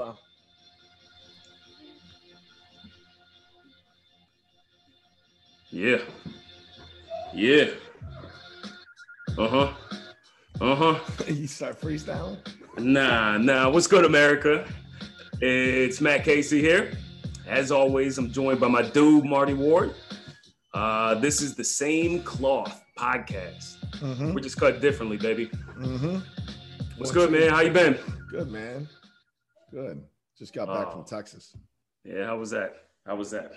Wow. Yeah. Yeah. Uh huh. Uh huh. you start freestyling? Nah, nah. What's good, America? It's Matt Casey here. As always, I'm joined by my dude, Marty Ward. Uh, this is the same cloth podcast. Mm-hmm. We're just cut differently, baby. Mm-hmm. What's good, man? How you been? Good, man. Good. Just got back Oh. from Texas. Yeah, how was that? How was that?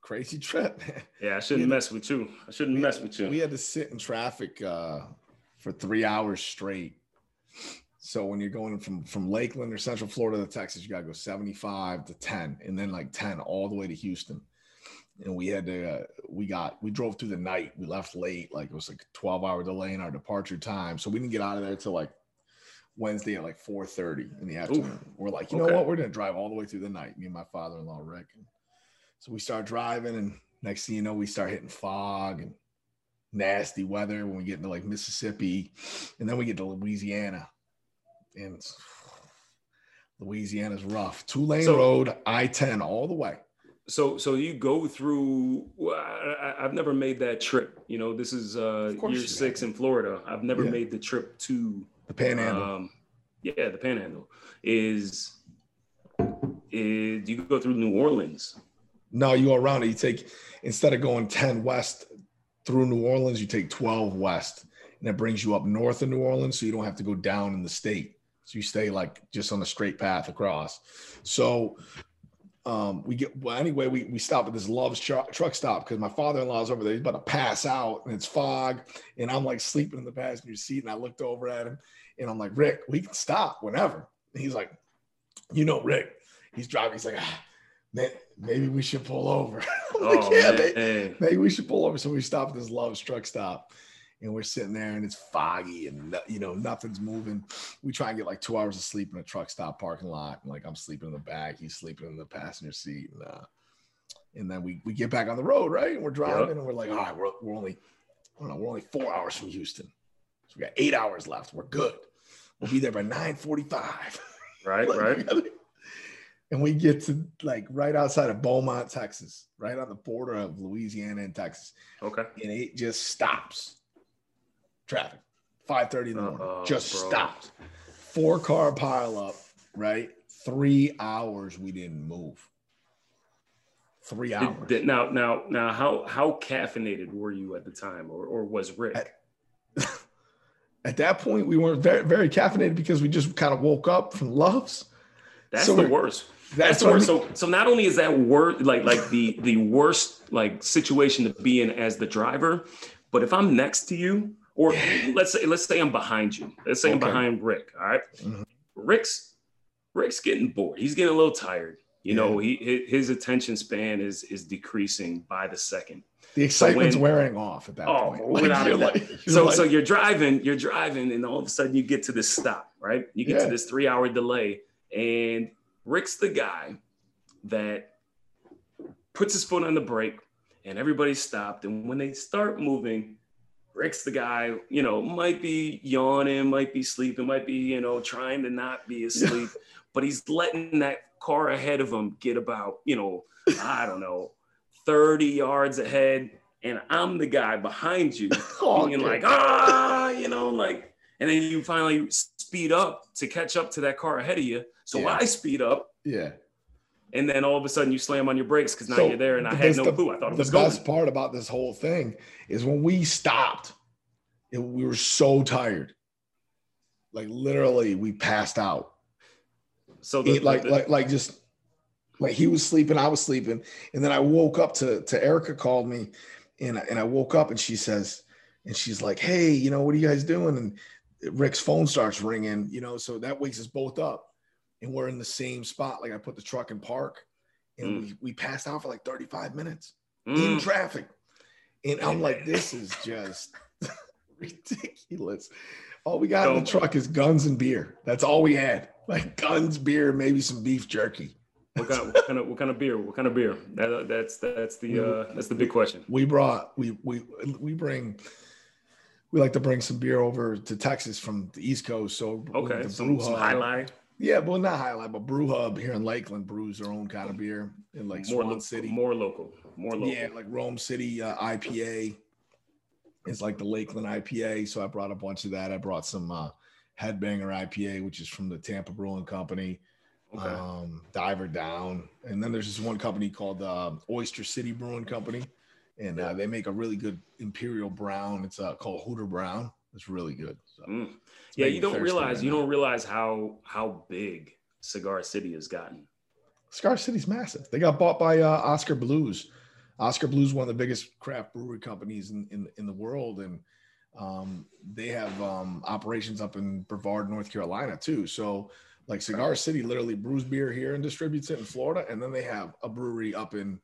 Crazy trip, man. Yeah, I shouldn't mess with you. I shouldn't mess with you. We had to sit in traffic uh, for three hours straight. So when you're going from from Lakeland or Central Florida to Texas, you gotta go 75 to 10, and then like 10 all the way to Houston. And we had to, uh, we got, we drove through the night. We left late, like it was like 12 hour delay in our departure time. So we didn't get out of there till like Wednesday at like 4:30 in the afternoon. We're like, you know Okay. what? We're gonna drive all the way through the night. Me and my father-in-law Rick. And so we start driving, and next thing you know, we start hitting fog and nasty weather when we get into like Mississippi, and then we get to Louisiana, and Louisiana's rough. Two lane So- road, I 10 all the way. So, so you go through. Well, I, I've never made that trip. You know, this is uh, year six in Florida. I've never Yeah. made the trip to. The panhandle. Um, yeah, the Panhandle is. Is you go through New Orleans? no, you go around it. You take instead of going 10 west through New Orleans, you take 12 west, and it brings you up north of New Orleans, so you don't have to go down in the state. So you stay like just on a straight path across. So um, we get well anyway. We we stop at this Love's truck, truck stop because my father-in-law's over there. He's about to pass out, and it's fog, and I'm like sleeping in the passenger seat. And I looked over at him, and I'm like, Rick, we can stop whenever. And he's like, you know, Rick. He's driving. He's like, ah, man, maybe we should pull over. I'm like, Oh yeah, man, may- maybe we should pull over. So we stop at this Love's truck stop, and we're sitting there, and it's foggy, and you know nothing's moving. We try and get like two hours of sleep in a truck stop parking lot. And like I'm sleeping in the back, he's sleeping in the passenger seat, and uh, and then we we get back on the road, right? And we're driving, and we're like, all right, we're, we're only, I don't know, we're only four hours from Houston, so we got eight hours left. We're good. We'll be there by nine forty-five. right, Like, right. And we get to like right outside of Beaumont, Texas, right on the border of Louisiana and Texas. Okay. And it just stops. Traffic. 5:30 in the morning. Uh-oh, just bro. stopped. Four car pile up, right? Three hours we didn't move. Three hours. Did- did- now, now, now, how how caffeinated were you at the time, or or was Rick? I- At that point, we weren't very, very caffeinated because we just kind of woke up from loves. That's so the worst. That's That's what I mean. So, so not only is that worst, like like the the worst like situation to be in as the driver, but if I'm next to you, or let's say let's say I'm behind you, let's say I'm behind Rick. All right? Mhm. Rick's Rick's getting bored. He's getting a little tired. You know, he his attention span is is decreasing by the second. The excitement's when- wearing off at that Oh, point. without a like- so like- so you're driving, you're driving, and all of a sudden you get to this stop, right? You get Yeah. to this three hour delay, and Rick's the guy that puts his foot on the brake, and everybody's stopped. And when they start moving, Rick's the guy, you know, might be yawning, might be sleeping, might be, you know, trying to not be asleep, but he's letting that car ahead of him get about, you know, I don't know, 30 yards ahead. And I'm the guy behind you Oh, being like, ah, you know, like, and then you finally speed up to catch up to that car ahead of you. So Yeah. I speed up, yeah. And then all of a sudden you slam on your brakes because now So, you're there, and I had no clue. I thought it the was going. The best part about this whole thing is when we stopped, it, we were so tired. Like literally, we passed out. So the, like, the- like, like just like he was sleeping, I was sleeping, and then I woke up to to Erica called me, and and I woke up and she says, and she's like, hey, you know, what are you guys doing? And Rick's phone starts ringing, you know, so that wakes us both up, and we're in the same spot. Like I put the truck in park, and Mm. we we passed out for like thirty five minutes in Mm, traffic. And I'm like, this is just ridiculous. All we got in the truck is guns and beer. That's all we had. Like guns, beer, maybe some beef jerky. what, kind, what kind of what kind of beer? What kind of beer? That, that's that's the uh, that's the big question. We brought we we we bring we like to bring some beer over to Texas from the East Coast. So Okay, the some, some High Life. Yeah, well, not High Life, but Brew Hub here in Lakeland brews their own kind of beer in like more Swan local, City. more local, more local. Yeah, like Rome City uh, IPA is like the Lakeland IPA. So I brought a bunch of that. I brought some uh, Headbanger IPA, which is from the Tampa Brewing Company. Okay. Um, Diver Down, and then there's this one company called uh, Oyster City Brewing Company, and uh, they make a really good Imperial Brown. It's uh, called Hooter Brown. It's really good. So, Mm. Yeah, you don't realize right you now. don't realize how how big Cigar City has gotten. Cigar City's massive. They got bought by uh, Oskar Blues. Oskar Blues, one of the biggest craft brewery companies in in, in the world, and um, they have um, operations up in Brevard, North Carolina, too. So, like Cigar City, literally brews beer here and distributes it in Florida, and then they have a brewery up in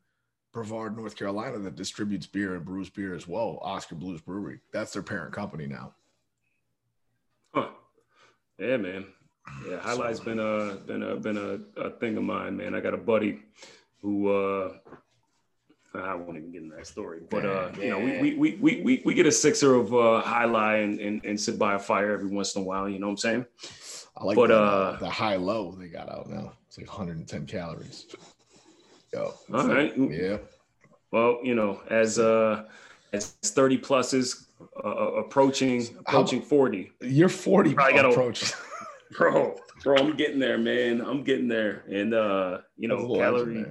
Brevard, North Carolina, that distributes beer and brews beer as well. Oskar Blues Brewery. That's their parent company now. Yeah, man. Yeah, High Life's been a been a been a, a thing of mine, man. I got a buddy who uh I won't even get into that story, but uh, you know, we we, we we we get a sixer of uh High Life and, and and sit by a fire every once in a while. You know what I'm saying? I like But, that, uh, the high low they got out now. It's like 110 calories. Yo, All right. yeah. Well, you know, as uh as 30 pluses uh, approaching approaching 40, You're 40 Probably gotta- approach. bro, bro, I'm getting there, man. I'm getting there, and uh, you know, calorie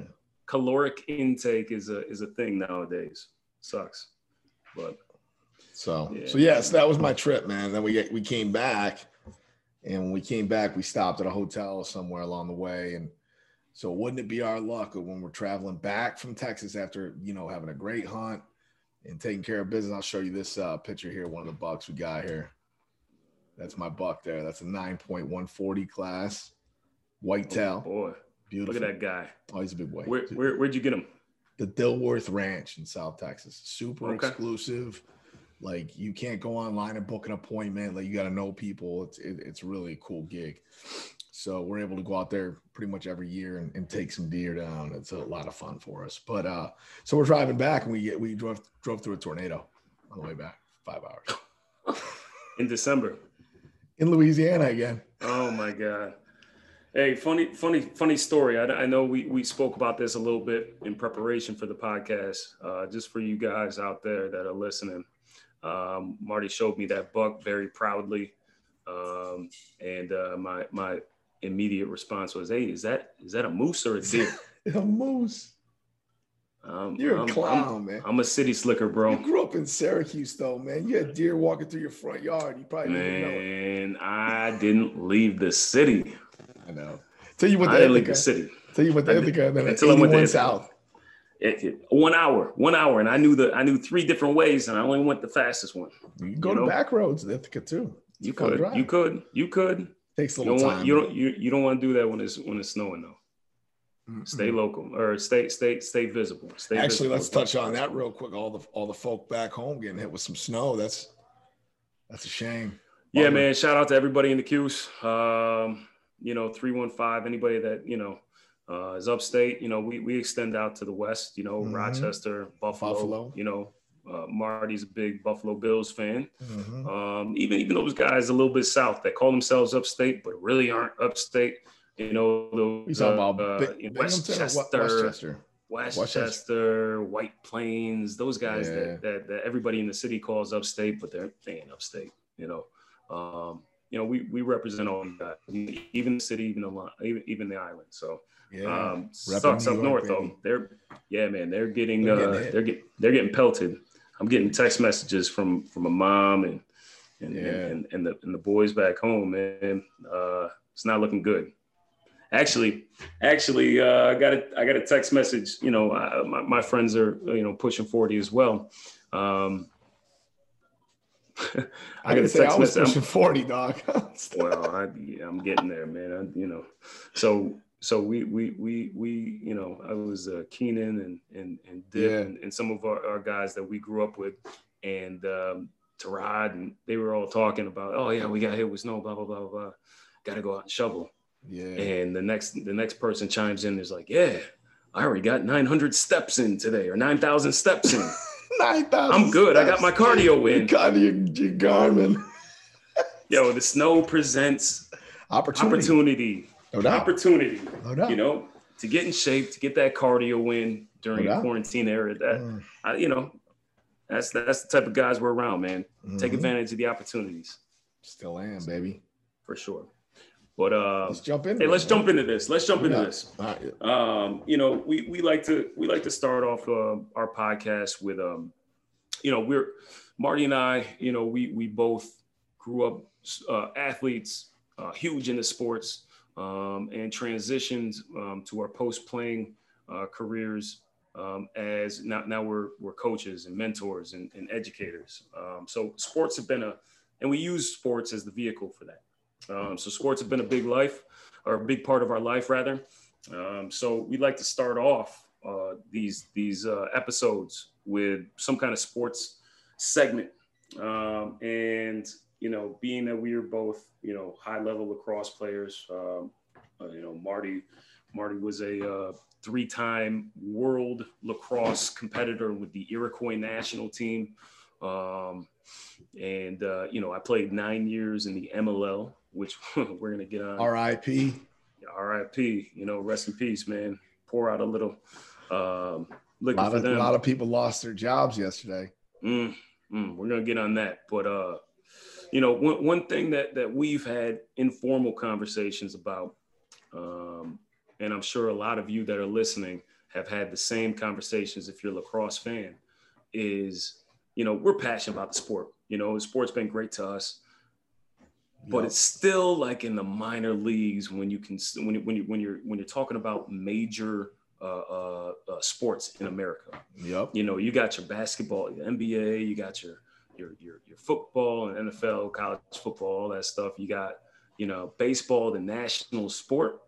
caloric intake is a is a thing nowadays. Sucks, but So, Yeah. so yes, that was my trip, man. Then we we came back, and when we came back, we stopped at a hotel somewhere along the way, and so wouldn't it be our luck when we're traveling back from Texas after you know having a great hunt and taking care of business? I'll show you this uh, picture here. One of the bucks we got here. That's my buck there. That's a 9.140 class, white tail, boy, beautiful. look at that guy. Oh, he's a big boy. Where, where where'd you get him? the Dilworth Ranch in South Texas. Super Okay. exclusive. Like you can't go online and book an appointment. Like you got to know people. It's it, it's really a cool gig. So we're able to go out there pretty much every year and, and take some deer down. It's a lot of fun for us. But uh, so we're driving back and we get we drove drove through a tornado on the way back. Five hours In December. in Louisiana again. Oh my god. Hey, funny, funny, funny story. I, I know we we spoke about this a little bit in preparation for the podcast. Uh, just for you guys out there that are listening, um, Marty showed me that buck very proudly, um, and uh, my my immediate response was, "Hey, is that is that a moose or a deer?" A moose. Um, You're a I'm- clown, I'm, man. I'm a city slicker, bro. You grew up in Syracuse, though, man. You had deer walking through your front yard. You probably didn't even know it. Man, I didn't leave the city. I know. Tell you what I the didn't leave the city. Tell you what the Ithaca. Then until I went to south. It, it- one hour, one hour, and I knew the I knew three different ways, and I only went the fastest one. You can go You to know? back roads, Ithaca too. It's You could, drive. you could, you could. Takes a You little don't time. want you don't you, you don't want to do that when it's when it's snowing though. Mm-mm. Stay local or stay stay stay visible. Stay Actually, visible. let's touch on that real quick. All the all the folk back home getting hit with some snow. That's that's a shame. Yeah, Bummer. man. Shout out to everybody in the Cuse. Um, you know, 315, anybody that, you know, uh, is upstate, you know, we, we extend out to the West, you know, Mhm. Rochester, Buffalo, Buffalo. you know, uh, Marty's a big Buffalo Bills fan. Mhm. Um, even, even those guys a little bit South that call themselves upstate, but really aren't upstate, you know, those, talking uh, about uh, Bi- you know, Binghamton or Westchester, Westchester? Westchester, White Plains, those guys Yeah. that, that that everybody in the city calls upstate, but they're they ain't upstate. You know, um, you know, we we represent all guys, even the city, even the even even the island. So Yeah. um, sucks up north baby. though. They're yeah, man, they're getting They're uh, getting they're getting they're getting pelted. I'm getting text messages from from a mom and and Yeah. and, and the and the boys back home, man. Uh, it's not looking good. Actually, actually, uh, I got a I got a text message. You know, uh, my, my friends are you know pushing forty as well. Um, I got a say I was message. pushing 40, dog. well, I, yeah, I'm getting there, man. I, you know, so so we we we we you know I was uh, Keenan and and and Dip Yeah. and, and some of our, our guys that we grew up with, and um, Tarad, and they were all talking about, oh yeah, we got hit with snow, blah blah blah blah. blah. Got to go out and shovel. yeah. And the next the next person chimes in, is like, yeah, I already got 900 steps in today or 9,000 steps in. 9,000. I'm good. I got my cardio You in. got your, your Garmin. Yo, the snow presents Opportunity. opportunity no opportunity, no you know, to get in shape, to get that cardio in during no quarantine era. That mm. I, you know, that's that's the type of guys we're around, man. Mm-hmm. Take advantage of the opportunities. Still am, baby. For sure. But uh, let's jump in. Hey, let's jump into this. Let's jump into this. Right. Um, you know, we we like to we like to start off uh, our podcast with um, you know, we're Marty and I. You know, we we both grew up uh, athletes, uh, huge into sports, um, and transitioned um, to our post playing uh, careers um, as now now we're we're coaches and mentors and, and educators. Um, so sports have been a and we use sports as the vehicle for that. Um, so sports have been a big life, or a big part of our life, rather. Um, so we'd like to start off uh, these these uh, episodes with some kind of sports segment, and you know, being that we are both you know high level lacrosse players, um, uh, you know, Marty Marty was a uh, three time world lacrosse competitor with the Iroquois national team. Um, and uh, you know, I played nine years in the MLL, which we're gonna get on. R.I.P. R.I.P. You know, rest in peace, man. Pour out a little. Um, a lot, of, a lot of people lost their jobs yesterday. Mm, mm, we're gonna get on that, but uh, you know, one one thing that that we've had informal conversations about, um, and I'm sure a lot of you that are listening have had the same conversations. If you're a lacrosse fan, is you know, we're passionate about the sport. You know, the sport's been great to us, but it's still like in the minor leagues when you can when you, when you when you're when you're talking about major uh, uh, uh, sports in America. Yep. You know, you got your basketball, your NBA, you got your your your your football and NFL, college football, all that stuff. You got you know baseball, the national sport,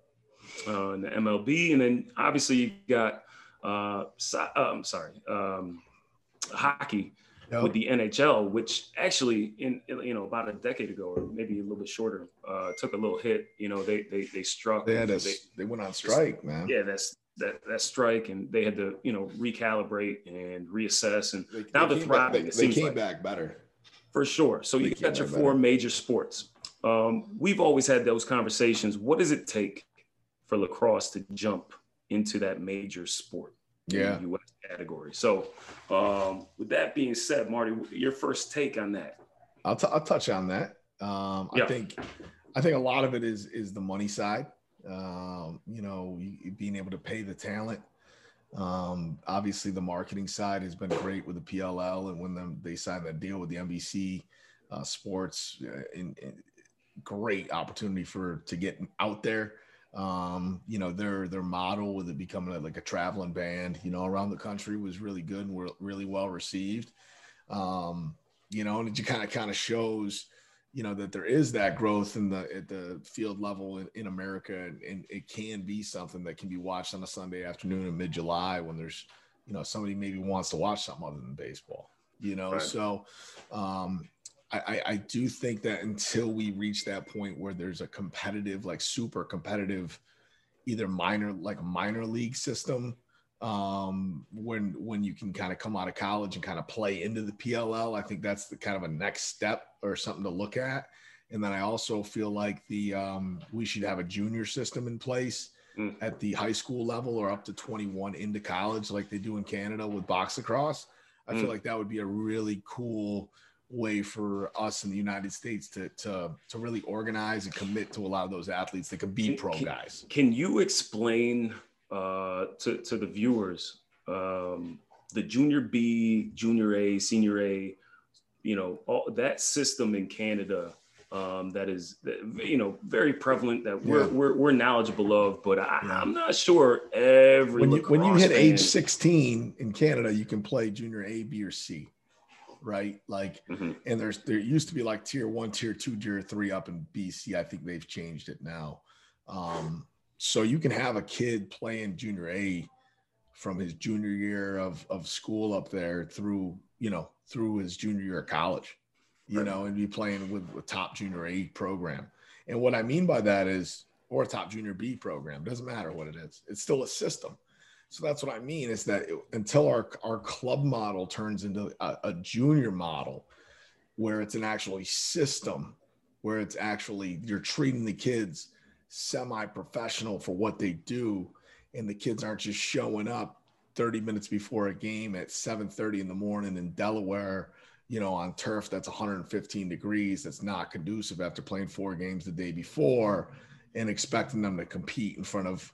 uh, and the MLB, and then obviously you got uh, so, uh, I'm sorry, um, hockey yep. with the NHL, which actually in you know about a decade ago or maybe a little bit shorter, uh, took a little hit. You know, they they they struck. They had a, they, they went on strike, man. Yeah, that's that that strike, and they had to you know recalibrate and reassess, and they, now they are thriving. Back, they, they came like, back better for sure. So they you got your four better. major sports. Um, we've always had those conversations. What does it take for lacrosse to jump into that major sport? yeah. U.S. category. So, um, with that being said, Marty, your first take on that? I'll, t- I'll touch on that. Um, I think I think a lot of it is is the money side. Um, you know, being able to pay the talent. Um, obviously, the marketing side has been great with the PLL, and when they signed that deal with the NBC uh, Sports, uh, in, in, great opportunity for to get out there um, you know, their their model with it becoming a, like a traveling band, you know, around the country was really good and were really well received. Um, you know, and it just kind of kind of shows, you know, that there is that growth in the at the field level in, in America, and, and, it can be something that can be watched on a Sunday afternoon in mid July when there's, you know, somebody maybe wants to watch something other than baseball. You know, right. so um, I, I do think that until we reach that point where there's a competitive, like super competitive, either minor, like minor league system, um, when when you can kind of come out of college and kind of play into the PLL, I think that's the kind of a next step or something to look at. And then I also feel like the um, we should have a junior system in place mm. at the high school level or up to 21 into college, like they do in Canada with box lacrosse. I mm. feel like that would be a really cool way for us in the United States to to to really organize and commit to a lot of those athletes that can be pro can, guys. Can you explain uh, to to the viewers um, the junior B, junior A, senior A, you know, all that system in Canada? Um, that is, you know, very prevalent that we're, yeah. we're, we're, knowledgeable of, but I, am not sure every when you, when you hit fan, age 16 in Canada, you can play junior A, B, or C right? Like, mm-hmm. and there's there used to be like tier one, tier two, tier three up in BC. I think they've changed it now. Um, so you can have a kid playing junior A from his junior year of of school up there through you know through his junior year of college, you right. know, and be playing with a top junior A program. And what I mean by that is, or a top junior B program doesn't matter what it is. It's still a system. So that's what I mean is that it, until our, our club model turns into a, a junior model where it's an actually system, where it's actually you're treating the kids semi-professional for what they do, and the kids aren't just showing up 30 minutes before a game at 7:30 in the morning in Delaware, you know, on turf that's 115 degrees, that's not conducive after playing four games the day before, and expecting them to compete in front of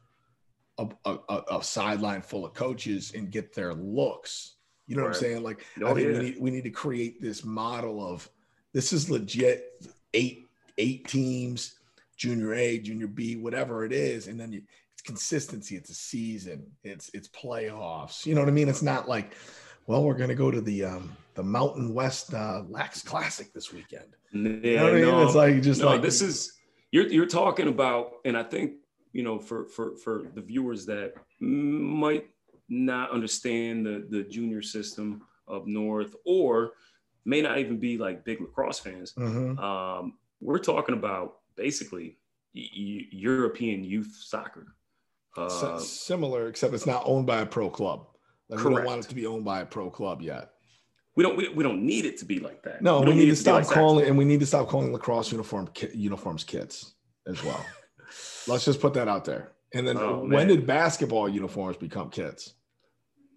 a, a, a sideline full of coaches and get their looks. You know right. what I'm saying? Like, oh, I think yeah. we need we need to create this model of this is legit eight eight teams, junior A, junior B, whatever it is, and then you, it's consistency. It's a season. It's it's playoffs. You know what I mean? It's not like, well, we're gonna go to the um the Mountain West uh, Lax Classic this weekend. Yeah, you know what no, I mean? It's like just no, like this is you're you're talking about, and I think you know for for for the viewers that might not understand the the junior system of North or may not even be like big lacrosse fans. Mm-hmm. Um, we're talking about basically y- European youth soccer. Uh, similar, except it's not owned by a pro club. Like correct. We don't want it to be owned by a pro club yet. We don't. We, we don't need it to be like that. No, we, we need, to stop calling, and we need to stop calling lacrosse uniform ki- uniforms kits as well. Let's just put that out there. And then oh, when did basketball uniforms become kits?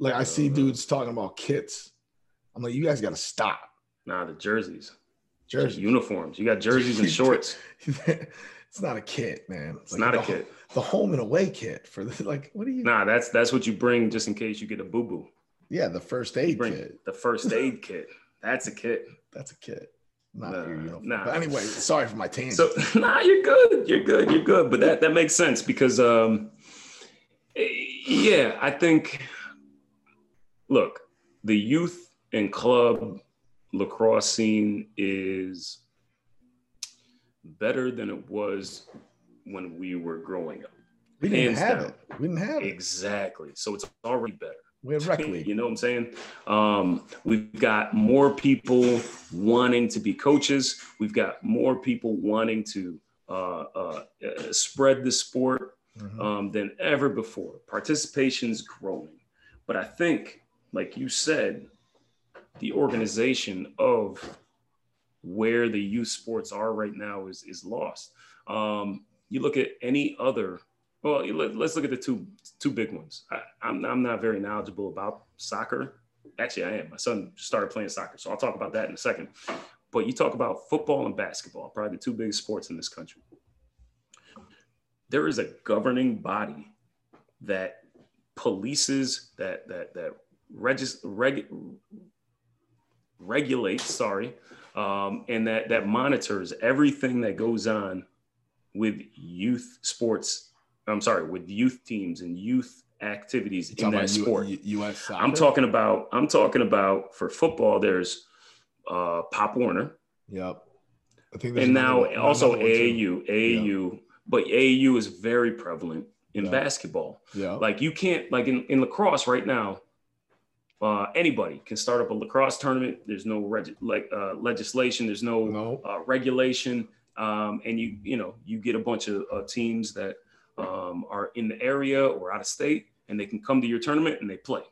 Like I see dudes talking about kits. I'm like, you guys got to stop. Nah, the jerseys, jerseys, uniforms. You got jerseys and shorts. it's not a kit, man. It's, it's like not the, a kit. The home and away kit for the like. What do you? Nah, that's that's what you bring just in case you get a boo boo. Yeah, the first aid kit. The first aid kit. That's a kit. That's a kit. Not nah, your uniform. Nah. But anyway, sorry for my tangent. So nah, you're good. You're good. You're good. But that that makes sense because um, yeah, I think. Look, the youth and club lacrosse scene is better than it was when we were growing up. We didn't Hands have down. it. We didn't have it. Exactly. So it's already better. We have rec league. You know what I'm saying? Um, we've got more people wanting to be coaches. We've got more people wanting to uh, uh, uh, spread the sport mm-hmm. um, than ever before. Participation's growing. But I think, like you said, the organization of where the youth sports are right now is is lost. Um, you look at any other. Well, let, us look at the two two big ones. I, I'm I'm not very knowledgeable about soccer. Actually, I am. My son started playing soccer, so I'll talk about that in a second. But you talk about football and basketball, probably the two biggest sports in this country. There is a governing body that polices that that that regis, reg, regulates, sorry, um, and that that monitors everything that goes on with youth sports. I'm sorry, with youth teams and youth activities in that sport. U- U.S. Soccer? I'm talking about. I'm talking about for football. There's uh, Pop Warner. Yep. I think and now also AAU, AAU, yeah. but AAU is very prevalent in yeah. basketball. Yeah. Like you can't like in, in lacrosse right now. Uh, anybody can start up a lacrosse tournament. There's no reg- like uh, legislation. There's no, no. Uh, regulation, um, and you you know you get a bunch of uh, teams that um, are in the area or out of state, and they can come to your tournament and they play.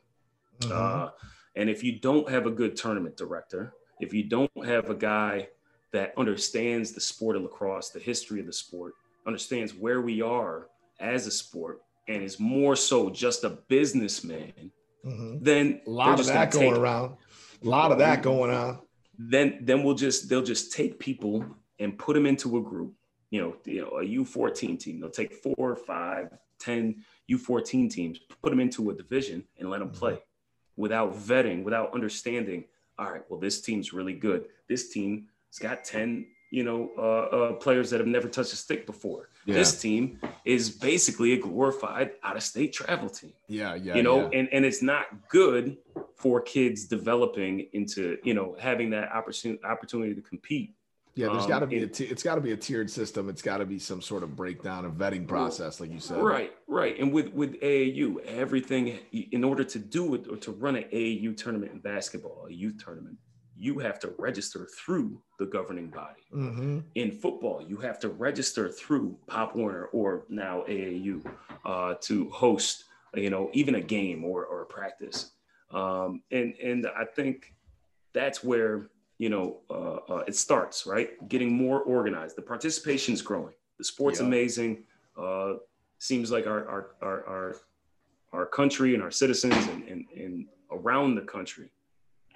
Mm-hmm. Uh, and if you don't have a good tournament director, if you don't have a guy that understands the sport of lacrosse, the history of the sport, understands where we are as a sport, and is more so just a businessman mm-hmm. then a lot of that going around. A lot of that going on. Then then we'll just they'll just take people and put them into a group. You know, you know, a U14 team. They'll take four, five, ten U14 teams, put them into a division, and let them mm-hmm. play without vetting, without understanding. All right, well, this team's really good. This team has got 10 you know, uh, uh, players that have never touched a stick before. Yeah. This team is basically a glorified out-of-state travel team. Yeah, yeah. You know, yeah. and and it's not good for kids developing into you know having that opportunity opportunity to compete. Yeah, there's um, got to be and, a t- it's got to be a tiered system. It's got to be some sort of breakdown and vetting process, like you said. Right, right. And with with AAU, everything in order to do it or to run an AAU tournament in basketball, a youth tournament, you have to register through the governing body. Mm-hmm. In football, you have to register through Pop Warner or now AAU uh, to host, you know, even a game or, or a practice. Um, and and I think that's where you know uh, uh, it starts, right? Getting more organized. The participation is growing. The sport's yeah. amazing. Uh, seems like our our our our, our country and our citizens and, and, and around the country,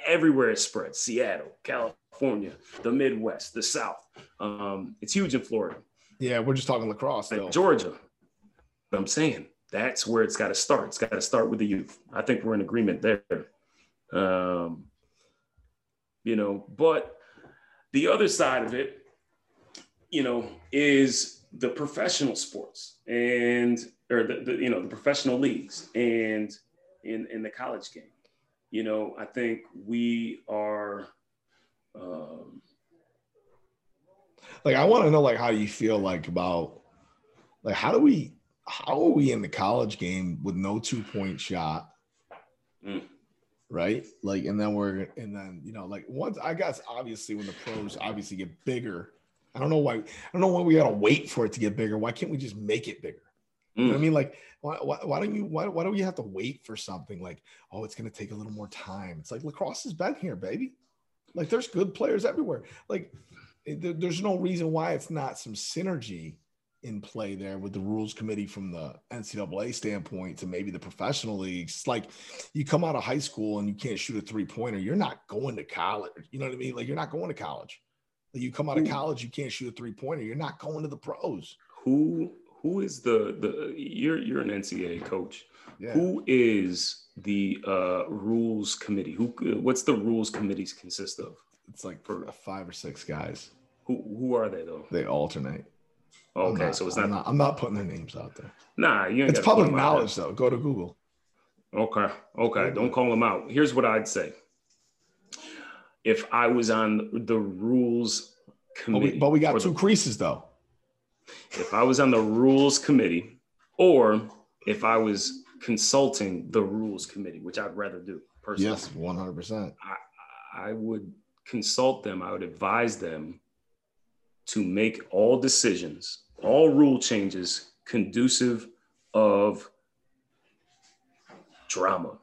everywhere it spreads. Seattle, California, the Midwest, the South. Um, it's huge in Florida. Yeah, we're just talking lacrosse, though. Georgia. But I'm saying that's where it's got to start. It's got to start with the youth. I think we're in agreement there. Um, you know, but the other side of it, you know, is the professional sports and or the, the you know the professional leagues and in in the college game. You know, I think we are. Um, like, I want to know, like, how you feel like about, like, how do we, how are we in the college game with no two point shot? Mm. Right. Like, and then we're, and then, you know, like, once I guess obviously when the pros obviously get bigger, I don't know why, I don't know why we got to wait for it to get bigger. Why can't we just make it bigger? You know I mm. mean, like, why, why, why, don't you, why, why don't we have to wait for something like, oh, it's going to take a little more time? It's like lacrosse has been here, baby. Like, there's good players everywhere. Like, eh, it, there's no reason why it's not some synergy in play there with the rules committee from the NCAA standpoint to maybe the professional leagues. It's like you come out of high school and you can't shoot a three pointer, you're not going to college. You know what I mean? Like, you're not going to college. Like, you come out of college, you can't shoot a three pointer, you're not going to the pros. Who who is the the you're you're an NCAA coach. Yeah. Who is the uh, rules committee? Who what's the rules committees consist of? It's like for five or six guys. Who who are they though? They alternate. Okay, not, so it's I'm not, not. I'm not putting their names out there. Nah, you It's public knowledge, though. Go to Google. Okay, okay, don't call them out. Here's what I'd say. If I was on the rules But committee, we, but we got two the- creases, though. If I was on the rules committee, or if I was consulting the rules committee, which I'd rather do personally. Yes, 100. percent I would consult them, I would advise them to make all decisions, all rule changes conducive of drama.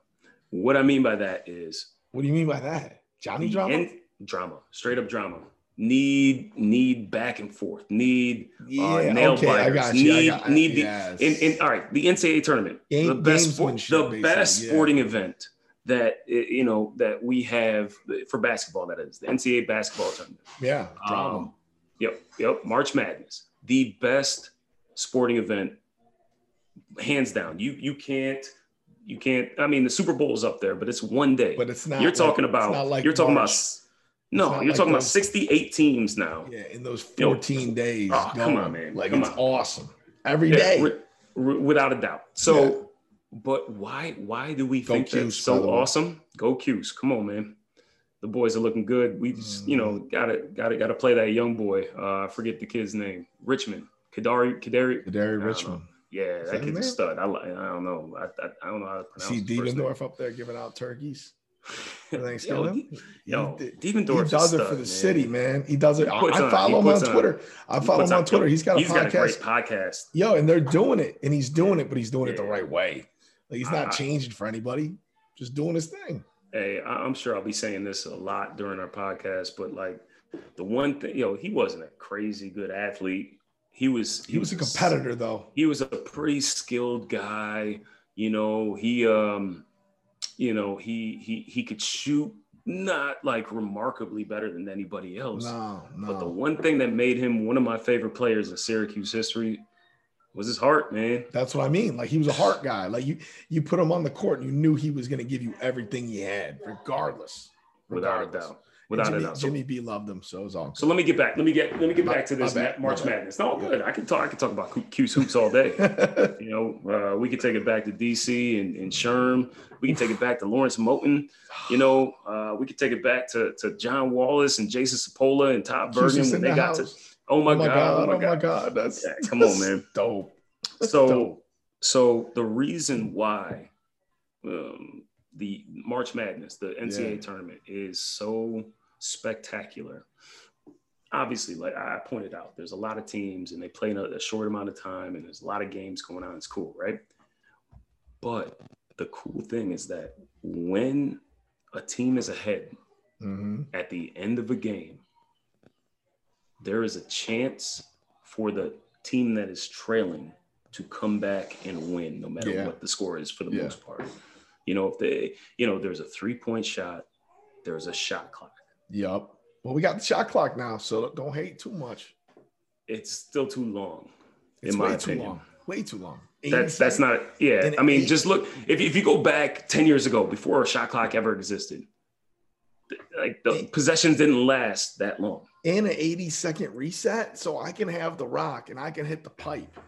What I mean by that is What do you mean by that? Johnny drama? end- drama, straight up drama. Need need back and forth. Need yeah, nail okay, I biters. got you. I Need- got, need the- yes. in, in all right, the NCAA tournament, Game- the best the best yeah. sporting event that you know that we have for basketball. That is the NCAA basketball tournament. yeah, drama. Um, yep, yep. March Madness, the best sporting event, hands down. You you can't you can't. I mean, the Super Bowl is up there, but it's one day. but it's not. you're talking it's about. like you're talking March. about. No, you're like talking about 68 teams now. Yeah, in those Yo, 14 days. oh, come on, man. Like Come it's on. awesome every Yeah, day. wi- wi- without a doubt. So, Yeah. but why why do we Go think that's so awesome? Go Cuse. Come on, man. The boys are looking good. We just, you know, Mm-hmm. gotta gotta gotta play that young boy. Uh I forget the kid's name. Richmond. Kadary Kadary. Kadary know. Richmond. Yeah, Is that that kid's a stud. I, I don't know. I, I, I don't know how to pronounce See name. Up there giving out turkeys Yo, Thanksgiving. Yo, he, Devendorf's he does it for the man. city, man. He does it. He I, I follow he him on puts on- Twitter. I follow him on Twitter. He's got a He's got a great podcast. podcast. Yo, and they're doing it, and he's doing it, but he's doing it the right way. Like he's not I- changing for anybody, just doing his thing. Hey, I'm sure I'll be saying this a lot during our podcast, but like the one thing, yo, he wasn't a crazy good athlete. He was. He was a competitor, though. He was a pretty skilled guy. You know, he, um, you know, he he he could shoot, not like remarkably better than anybody else. No, no. But the one thing that made him one of my favorite players in Syracuse history was his heart, man. That's what I mean. Like he was a heart guy. Like you, you put him on the court, and you knew he was going to give you everything he had, regardless. Without a doubt. Without Jimmy, a doubt. So- Jimmy B loved them, so it was. So let me get back. Let me get let me get My- back to this bad, March. Madness. No, good. I can talk. I can talk about Cuse hoops all day. you know, uh, we can take it back to DC and, and Sherm. We can take it back to Lawrence Moten. You know, uh, we could take it back to, to John Wallace and Jason Cipolla and Todd Burgan when they the got to. Oh my, oh my god! god! Oh my god! god! That's Yeah, come on, man. Dope. That's So, dope. so the reason why um, the March Madness, the NCAA Yeah. tournament, is so spectacular. Obviously, like I pointed out, there's a lot of teams and they play in a, a short amount of time, and there's a lot of games going on. It's cool, right? But the cool thing is that when a team is ahead Mhm. at the end of a game, there is a chance for the team that is trailing to come back and win, no matter Yeah. what the score is for the Yeah. most part. You know, if they, you know, there's a three point shot, there's a shot clock. Yep. Well, we got the shot clock now, so don't hate too much. It's still too long, It's in my way too long. Way too long. That's that's not yeah. I mean, just look if if you go back ten years ago before a shot clock ever existed, like the possessions didn't last that long. and an 80 second reset. So I can have the rock and I can hit the pipe,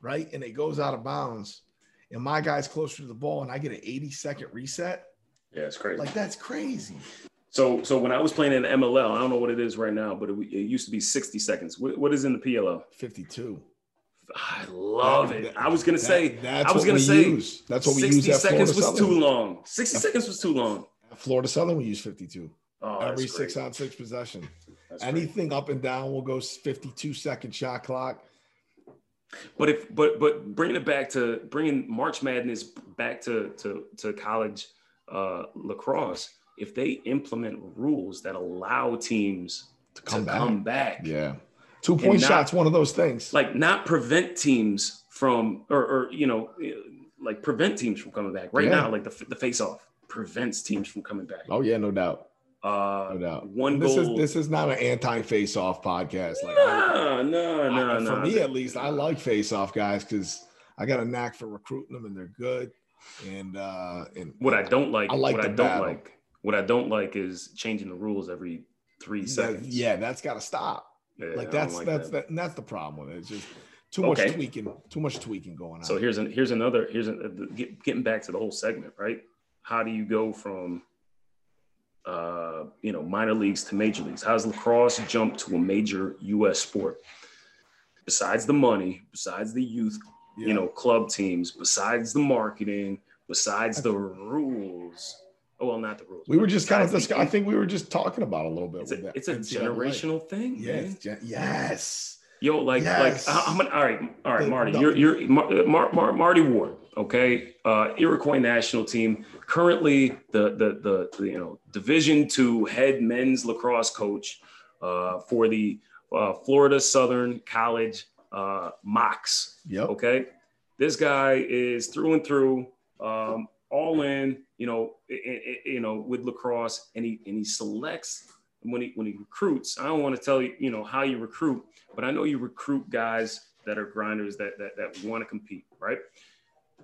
right? And it goes out of bounds. And my guy's closer to the ball and I get an 80 second reset. Yeah, it's crazy. Like that's crazy. so so when I was playing in MLL, I don't know what it is right now, but it, it used to be sixty seconds. What, what is in the PLL? 52. I love That- it. I was gonna That- say that's I was what gonna we say use. That's what we use sixty at seconds was Southern. too long. Sixty seconds was too long. At Florida Southern, we use 52. Oh, Every six on six possession. That's great. Anything up and down will go 52 second shot clock. But if but but bringing it back to bringing March Madness back to to to college uh, lacrosse, if they implement rules that allow teams to come come back. back, Yeah. Two point not- shots, one of those things. like not prevent teams from or, or you know like prevent teams from coming back. Right Yeah. now, like the the face off prevents teams from coming back. oh, yeah, no doubt. Uh, No doubt. one This goal. is this is not an anti face off podcast. Like I- no, no, I- no, for no. me at least, I like face off guys because I got a knack for recruiting them and they're good. And uh and What I don't like, I like what I don't battle. like, what I don't like is changing the rules every three that- seconds. yeah, that's got to stop. Yeah, like that's like that's that. that. that's the problem with it. It's just too much Okay. tweaking, too much tweaking going on. So here's an here's another here's an, getting back to the whole segment, right? How do you go from uh, you know minor leagues to major leagues? How does lacrosse jump to a major U.S. sport? Besides the money, besides the youth, Yeah. you know, club teams, besides the marketing, besides the rules. Oh well, not the rules. we were just kind of discuss- I think we were just talking about a little bit. it's a that it's a generational thing. Yes, gen- yes. Yo, like, Yes. like, I'm gonna, all right, all right, The- Marty, the- you're, you're Mar, Mar, Mar, Marty Ward, okay, uh, Iroquois national team, currently the, the, the, the, you know, Division two head men's lacrosse coach, uh, for the, uh, Florida Southern College, uh, Mocs, Yep. okay. This guy is through and through, um, all in, you know, i- i- i- you know, with lacrosse, and he and he selects when he when he recruits. I don't want to tell you, you know, how you recruit, but I know you recruit guys that are grinders that that that want to compete, right?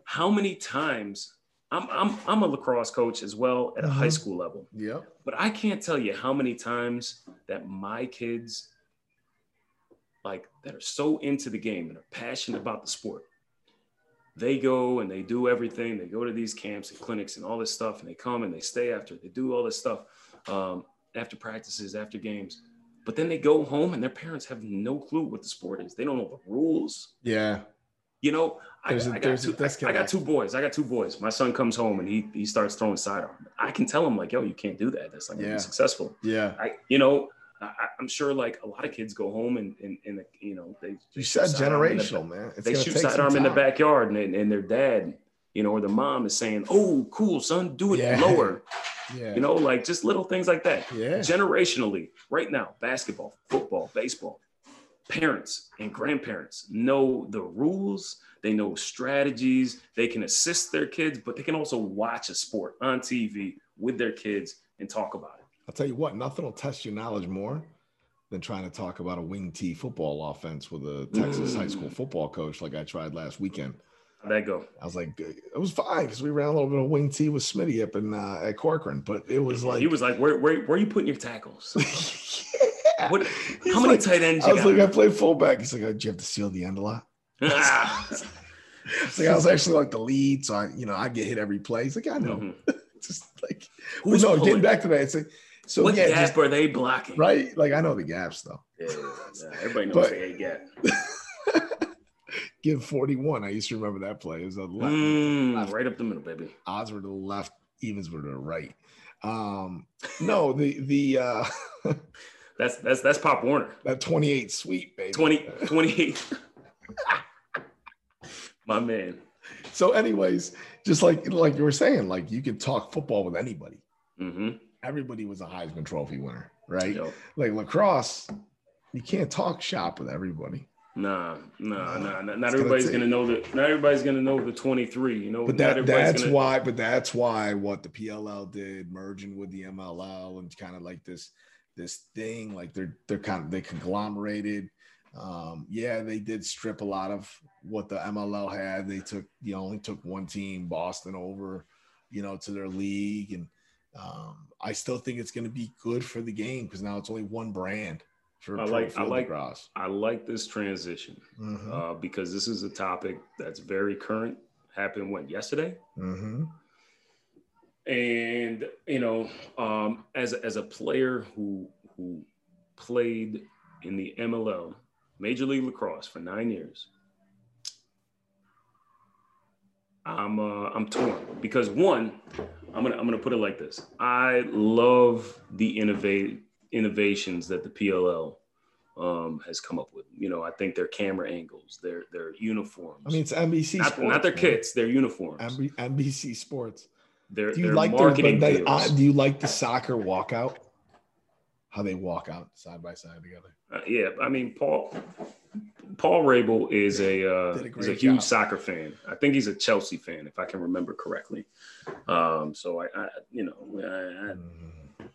How many times? I'm I'm I'm a lacrosse coach as well at a high Mhm. school level, Yep. but I can't tell you how many times that my kids like that are so into the game and are passionate about the sport they go and they do everything they go to these camps and clinics and all this stuff and they come and they stay after they do all this stuff um, after practices after games but then they go home and their parents have no clue what the sport is they don't know the rules Yeah. You know I, a- I got two, I, I got two boys i got two boys my son comes home and he, he starts throwing sidearm i can tell him like yo you can't do that that's not to Yeah. be successful Yeah. I, you know, I, I'm sure like a lot of kids go home and, and, and you know, they, You said in the- generational, man. It's they shoot sidearm in the backyard and, and their dad, you know, or the mom is saying, oh, cool, son, do it Yeah. lower. Yeah. You know, like just little things like that. Yeah. Generationally, right now, basketball, football, baseball, parents and grandparents know the rules. They know strategies. They can assist their kids, but they can also watch a sport on TV with their kids and talk about it. I'll tell you what, nothing will test your knowledge more than trying to talk about a wing T football offense with a Texas high school football coach like I tried last weekend. How'd that go? I was like, it was fine because we ran a little bit of wing T with Smitty up in uh, at Corcoran, but it was like he was like, where, where, where are you putting your tackles? What, how many like- tight ends I was got? like, I played fullback. He's like, oh, did you have to seal the end a lot? It's like I was actually like the lead, so I, you know, I get hit every play. He's like, I know. Mhm. Just like, Who's no, pulling? getting back to that. It's like, so what yeah, gap just- are they blocking? right. Like I know the gaps though. Yeah, yeah, everybody knows But- they gap. Give 41. I used to remember that play. It was a left. Mm, right up the middle, baby. odds were to the left, evens were to the right. Um, no, the the uh That's that's that's Pop Warner. that 28 sweep, baby. 20, 28. My man. So, anyways, just like like you were saying, like you could talk football with anybody. hmm Everybody was a Heisman Trophy winner, right? Yo, Like lacrosse, you can't talk shop with everybody. Nah, nah, nah. Not, not everybody's gonna gonna know the. Not everybody's gonna know the twenty three. You know, But that that's gonna- why. But that's why what the PLL did, merging with the MLL, and kind of like this this thing, like they're they're kind of they conglomerated. Um, yeah, they did strip a lot of what the MLL had. They took you know, only took one team, Boston, over, you know, to their league, and um, I still think it's going to be good for the game because now it's only one brand for I like- I like- lacrosse. I like this transition Mhm, uh, because this is a topic that's very current. Happened when yesterday. mhm. And you know um, as a, as a player who who played in the MLL Major League Lacrosse for nine years, I'm uh, I'm torn because one, I'm gonna I'm gonna put it like this: I love the innovate innovations that the PLL um, has come up with. You know, I think their camera angles, their their uniforms. I mean, it's NBC not, Sports, not their man. kits, their uniforms. NBC Sports. Do you like their, they, uh, do you like the soccer walkout? How they walk out side by side together. Uh, yeah, I mean Paul Paul Rabil is a uh, a is a huge job. soccer fan. I think he's a Chelsea fan, if I can remember correctly. Um, so I, I you know, I, I, Mm.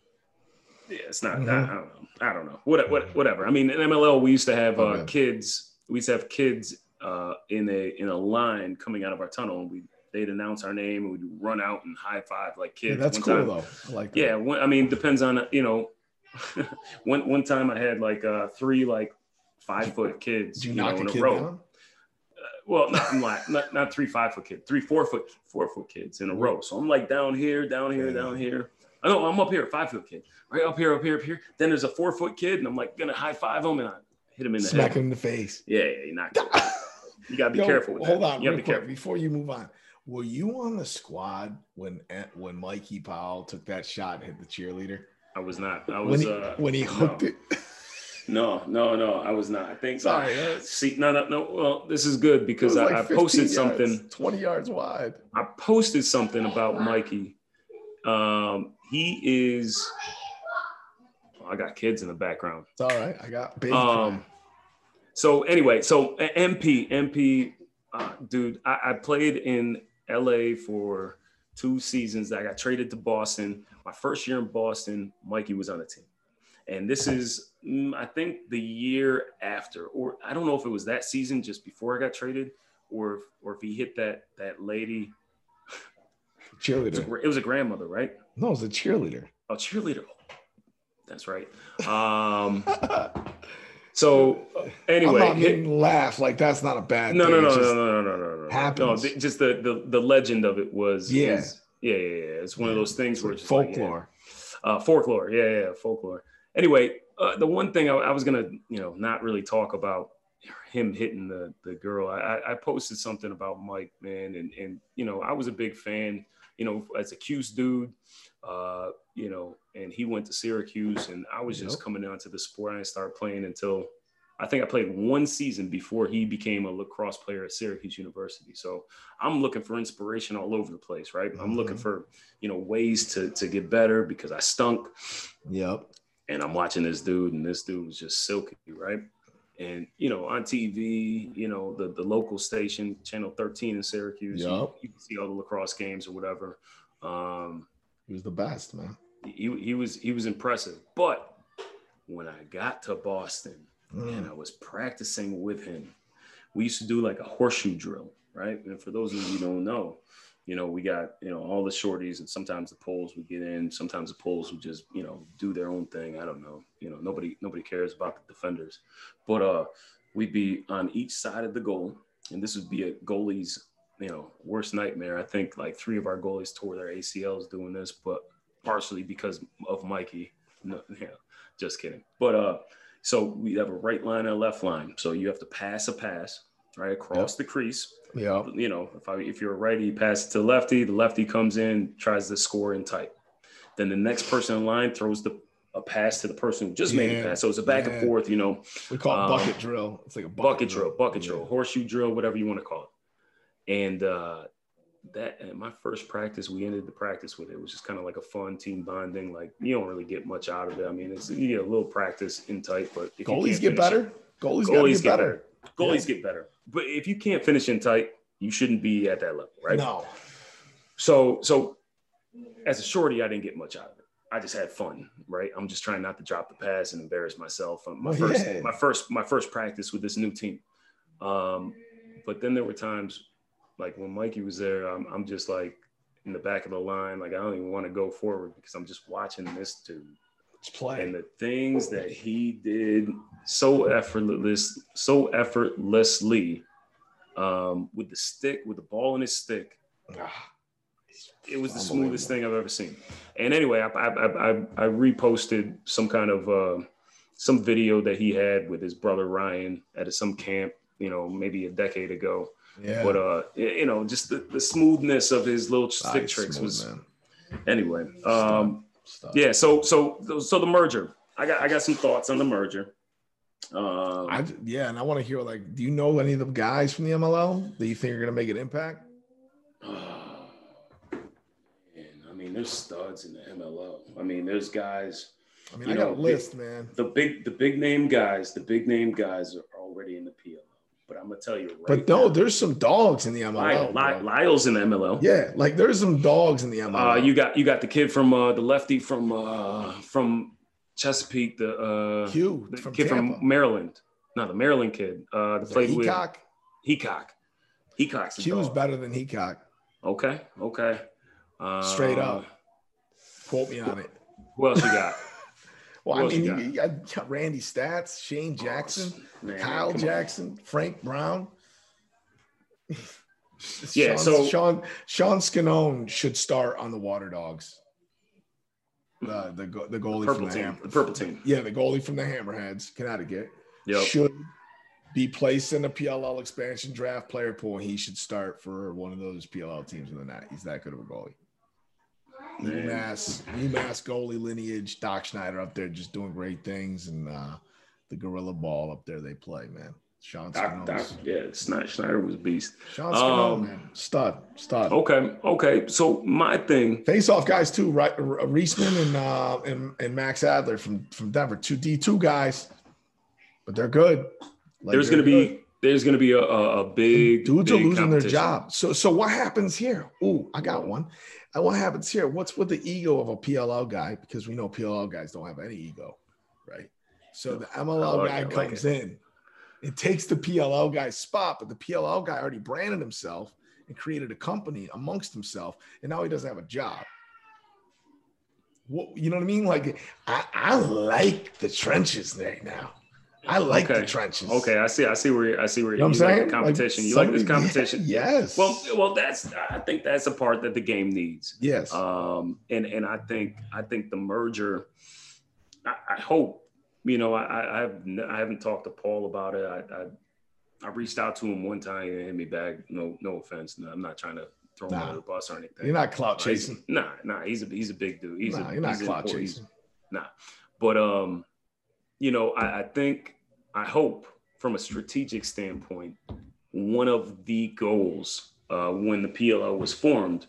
yeah, it's not. Mhm. I, don't know. I don't know. What, what, whatever. I mean, in MLL, we used to have uh, Okay. kids. We used to have kids uh, in a in a line coming out of our tunnel, and we they'd announce our name, and we'd run out and high five like Yeah, kids. that's One cool time- though. I like that. yeah, one, I mean, depends on you know. one one time I had like uh, three like five foot kids, you, you know, knock in a row. down? Well, not, I'm like not not three five foot kids, three four foot four foot kids in a row. So I'm like down here, down here, Yeah. down here. I know I'm up here, five foot kid, right up here, up here, up here. Then there's a four foot kid, and I'm like gonna high five him and I hit him in the Smack head. him in the face. Yeah, yeah, you knocked him. You gotta be Yo, careful with hold that. on, You real quick, careful. before you move on. Were you on the squad when when Mikey Powell took that shot and hit the cheerleader? I was not. I When was. he uh, when he no. hooked it. No, no, no. I was not. I think. Sorry, uh, See, no, no, no. Well, this is good because was I, like I posted yards, something. 20 yards wide. I posted something about Mikey. Um, he is. oh, I got kids in the background. It's all right. I got big. Um, so anyway, so uh, MP, MP, uh, dude, I, I played in LA for two seasons. I got traded to Boston. My first year in Boston, Mikey was on the team, and this is, mm, I think, the year after, or I don't know if it was that season just before I got traded, or if, or if he hit that that lady. It was, a, cheerleader. it was a grandmother, right? No, it was a cheerleader. A cheerleader. That's right. Um, so anyway, I'm not laugh. Like that's not a bad no, thing. no, no, no, no, no, no, no, no. happens. No, just the, the the legend of it was Yeah. is- yeah, yeah, yeah. It's one of those things It's where it's just like, yeah. folklore. uh, folklore. Yeah, yeah, yeah, folklore. Anyway, uh, the one thing I, I was gonna, you know, not really talk about him hitting the the girl. I, I- I posted something about Mike, man, and and you know, I was a big fan. You know, as a Cuse dude, uh, you know, and he went to Syracuse, and I was just Yep. coming down to the sport. I didn't start playing until I think I played one season before he became a lacrosse player at Syracuse University. So I'm looking for inspiration all over the place, right? I'm looking Mhm. for you know ways to to get better because I stunk Yep. and I'm watching this dude, and this dude was just silky, right? And you know, on TV, you know, the the local station, Channel 13 in Syracuse, you, Yup. you can see all the lacrosse games or whatever. Um, He was the best, man. he he was he was impressive, but when I got to Boston and Mm. I was practicing with him, we used to do like a horseshoe drill, right? And for those of you who don't know, you know, we got, you know, all the shorties and sometimes the poles would get in, sometimes the poles would just, you know, do their own thing. I don't know. You know, nobody, nobody cares about the defenders. But uh we'd be on each side of the goal, and this would be a goalie's, you know, worst nightmare. I think like three of our goalies tore their ACLs doing this, but partially because of Mikey. No, yeah, just kidding. But uh so we have a right line and a left line. So you have to pass a pass, right, across the crease Yeah. you know, if I if you're a righty, you pass it to the lefty, the lefty comes in, tries to score in tight. Then the next person in line throws the a pass to the person who just made Yeah, the pass. So it's a back yeah. and forth, you know, We call it Um, bucket drill. It's like a bucket, bucket drill, bucket drill, horseshoe drill, whatever you want to call it. And uh that at my first practice, we ended the practice with it. It was just kind of like a fun team bonding. Like you don't really get much out of it. I mean, it's you get a little practice in tight, but Goalies can't get better. Goalies, Goalies get get better. better. Goalies get better, but if you can't finish in tight, you shouldn't be at that level, right? No. So, so as a shorty, I didn't get much out of it. I just had fun, right? I'm just trying not to drop the pass and embarrass myself. Um, My Oh, first, yeah. my first, my first practice with this new team. Um, but then there were times, like when Mikey was there, I'm, I'm just like in the back of the line, like I don't even want to go forward because I'm just watching this dude Just play. and the things that he did so effortless, so effortlessly, um, with the stick, with the ball in his stick. Ah, It was the smoothest thing I've ever seen. And anyway, I, I, I, I- I reposted some kind of uh, some video that he had with his brother Ryan at some camp, you know, maybe a decade ago. Yeah. But uh, you know, just the, the smoothness of his little stick tricks smooth, was man. anyway. Um, Stuff. yeah. So so so the merger. I got I got some thoughts on the merger. Um, I, yeah, and I want to hear like, do you know any of the guys from the MLL that you think are going to make an impact? man, I mean, there's studs in the MLO. I mean, there's guys. I mean, I got a list, man. The big the big name guys. The big name guys are already in the PLO. I'm gonna tell you right But no, now, there's some dogs in the MLL. Lyle. Lyle's in the MLO. Yeah, like there's some dogs in the MLL. Uh, you got you got the kid from uh, the lefty from uh, from Chesapeake, the uh, Q the from kid Tampa. from Maryland. No, the Maryland kid. Uh, Is that played with Heacock? Heacock. Heacock's Q's dog. better than Heacock. Okay, okay. Uh, Straight up. Quote me on it. Who else you got? Well, I mean, you you got? you got, got Randy Staats, Shane oh, Jackson, Man, Kyle come on. Jackson, Frank Brown. Yeah, Sean, so- Sean Sean Sconone should start on the Water Dogs. The the the goalie Purple from the team. Ham- The purple team. yeah, the goalie from the Hammerheads, Connecticut, Yep. should be placed in a PLL expansion draft player pool. He should start for one of those PLL teams in the net. He's that good of a goalie. Man. UMass, UMass goalie lineage, Doc Schneider up there just doing great things, and uh, the Gorilla Ball up there they play, man. Sean Doc, Doc, yeah, Schneider was beast. Sean Sconone, Um, man, stud, stud. Okay, okay. So my thing, Face off guys too, right? Reisman and uh, and and Max Adler from from Denver, two D two guys, but they're good. Like, there's they're gonna be there's gonna be a, a, big dudes are losing their job. So so what happens here? Ooh, I got one. And what happens here? What's with the ego of a PLL guy? Because we know PLL guys don't have any ego, right? So the MLL guy I like comes in, it takes the PLL guy's spot, but the PLL guy already branded himself and created a company amongst himself, and now he doesn't have a job. What you know what I mean? Like I, I like the trenches right now. I like the Okay. trenches. Okay, I see. I see where I see where You know what I'm you like saying? the competition. Like, you like this competition. Yes. Well, well, that's I think that's a part that the game needs. yes. Um, and and I think I think the merger. I, I hope you know I I I've, I haven't talked to Paul about it. I, I I reached out to him one time and hit me back. No no offense. No, I'm not trying to throw him Nah. under the bus or anything. You're not clout chasing. Nah, nah. He's a he's a big dude. He's nah, a, you're not clout chasing. but um, you know, I, I think I hope from a strategic standpoint, one of the goals uh, when the PLO was formed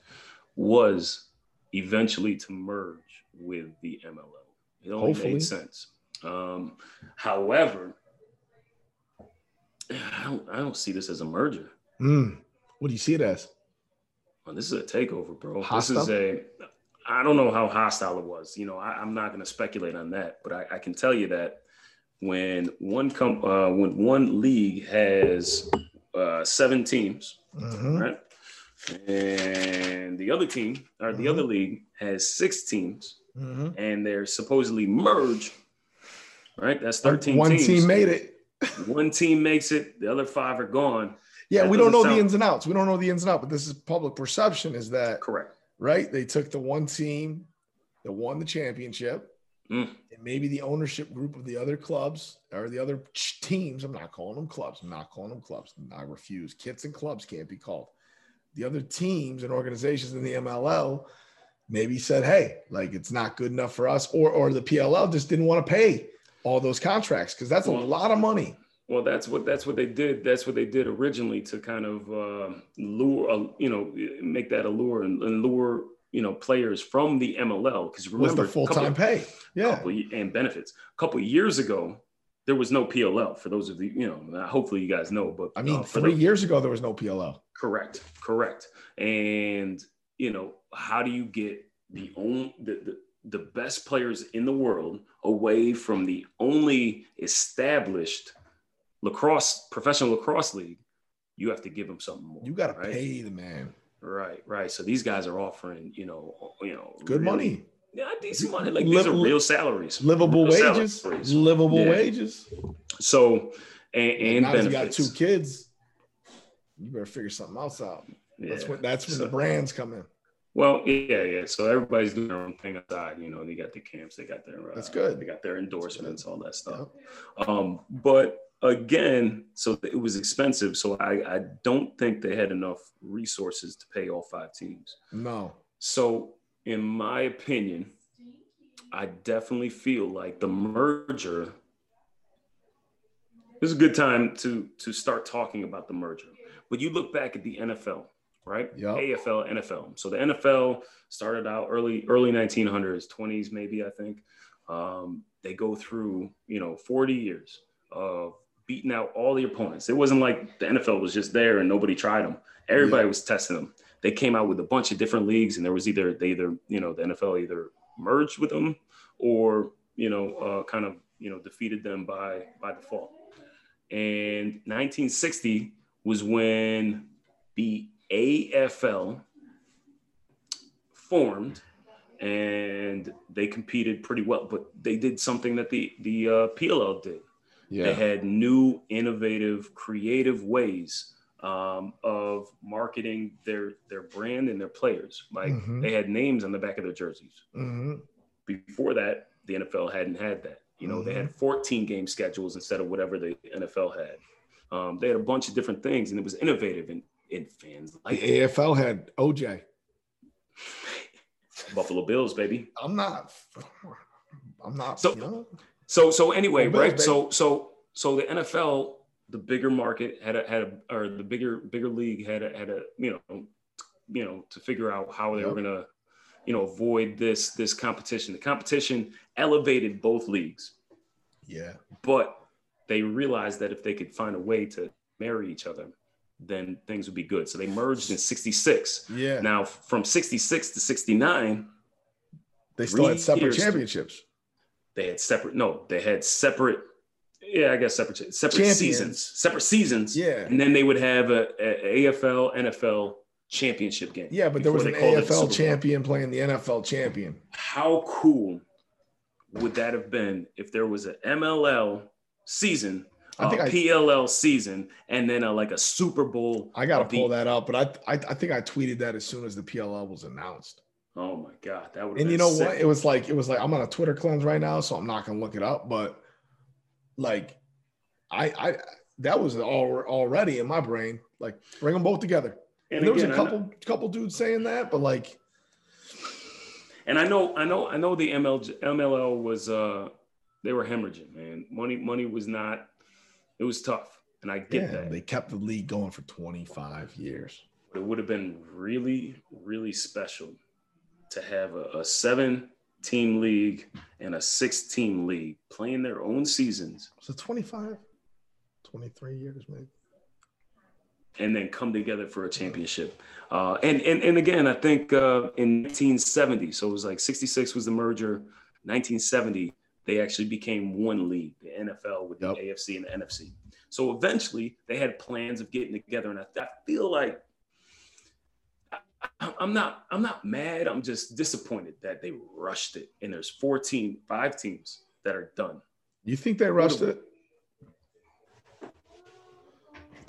was eventually to merge with the MLO. It only Hopefully. made sense. Um, however, I don't I don't see this as a merger. Mm. What do you see it as? Well, this is a takeover, bro. This is a. I don't know how hostile it was. You know, I, I'm not going to speculate on that, but I, I can tell you that when one com- uh, when one league has uh, seven teams, Mhm. right, and the other team or the Mhm. other league has six teams, Mhm. and they're supposedly merged, right? That's thirteen. One teams. team made it. One team makes it. The other five are gone. Yeah, That we don't know doesn't the ins and outs. We don't know the ins and outs, but this is public perception is that Correct. right? They took the one team that won the championship, Mm. and maybe the ownership group of the other clubs or the other teams. I'm not calling them clubs. I'm not calling them clubs. I refuse. Kits and clubs can't be called. The other teams and organizations in the MLL maybe said, "Hey, like it's not good enough for us," or or the PLL just didn't want to pay all those contracts because that's a Well, lot of money. Well, that's what that's what they did. That's what they did originally to kind of uh, lure, uh, you know, make that allure and, and lure, you know, players from the MLL. Because remember, the full time pay? Yeah, couple and benefits. A couple years ago, there was no PLL for those of you, you know, hopefully you guys know, but I mean, uh, three the- years ago there was no PLL. Correct, correct. And you know, how do you get the only the, the the best players in the world away from the only established lacrosse professional lacrosse league? You have to give them something more. You got to right? pay the man Right, right. So these guys are offering, you know, you know, good really- money, Yeah, decent money. Like these are real salaries. livable Real wages, salaries. livable Yeah. wages. So and, and now you got two kids, you better figure something else out. That's when that's when So- the brands come in. Well, yeah, yeah. So everybody's doing their own thing aside. You know, they got the camps, they got their uh, That's good. They got their endorsements, all that Yep. stuff. Um, but again, so it was expensive. So I, I don't think they had enough resources to pay all five teams. No, So in my opinion, I definitely feel like the merger. This is a good time to to start talking about the merger. But you look back at the NFL, right? Yep. AFL, NFL. So the NFL started out early early 1900s, 20s maybe I think. Um, they go through you know 40 years of beating out all the opponents. It wasn't like the NFL was just there and nobody tried them. Everybody Yeah. was testing them. They came out with a bunch of different leagues, and there was either they either you know the NFL either merged with them or you know uh, kind of you know defeated them by by default. And 1960 was when the AFL formed and they competed pretty well but they did something that the the uh, PLL did yeah, they had new innovative creative ways um, of marketing their their brand and their players like Mhm. they had names on the back of their jerseys hmm before that the NFL hadn't had that you know they had 14 game schedules instead of whatever the NFL had um, they had a bunch of different things and it was innovative and, and fans the like AFL had OJ. Buffalo Bills baby I'm not. I'm not. So- you know, So so anyway, Bills, right? baby. So so so the NFL, the bigger market had a had a or the bigger bigger league had a had a you know you know to figure out how they were gonna you know avoid this this competition. The competition elevated both leagues, yeah, but they realized that if they could find a way to marry each other, then things would be good. So they merged in '66. yeah. Now from '66 to '69, they still had separate championships. They had separate no they had separate yeah i guess separate separate Champions. seasons separate seasons Yeah, and then they would have a, a afl nfl championship game yeah, but there was an they called it the AFL champion playing the NFL champion. how cool would that have been if there was an mll season I think I- pll season and then a, like a super bowl I got to of the- pull that up, but I, I I think I tweeted that as soon as the PLL was announced. Oh my god that would And you know what? It was like it was like I'm on a Twitter cleanse right now, so I'm not gonna look it up. But like, I I that was all already in my brain. Like, bring them both together. And, and there was a again, couple couple dudes saying that, but like, And I know, I know, I know the ML, MLL was uh they were hemorrhaging, man. Money, money was not, it was tough. And I get yeah, that. they kept the league going for 25 years. It would have been really, really special to have a, a seven team league and a six team league playing their own seasons So it 25? 23 years, maybe. and then come together for a championship. Uh, and, and and again, I think uh, in 1970, so it was like 66 was the merger. 1970, they actually became one league, the NFL with Yep. the AFC and the NFC. So eventually, they had plans of getting together, and I, I feel like I, I'm not I'm not mad. I'm just disappointed that they rushed it. And there's 14, five teams that are done. You think they rushed it?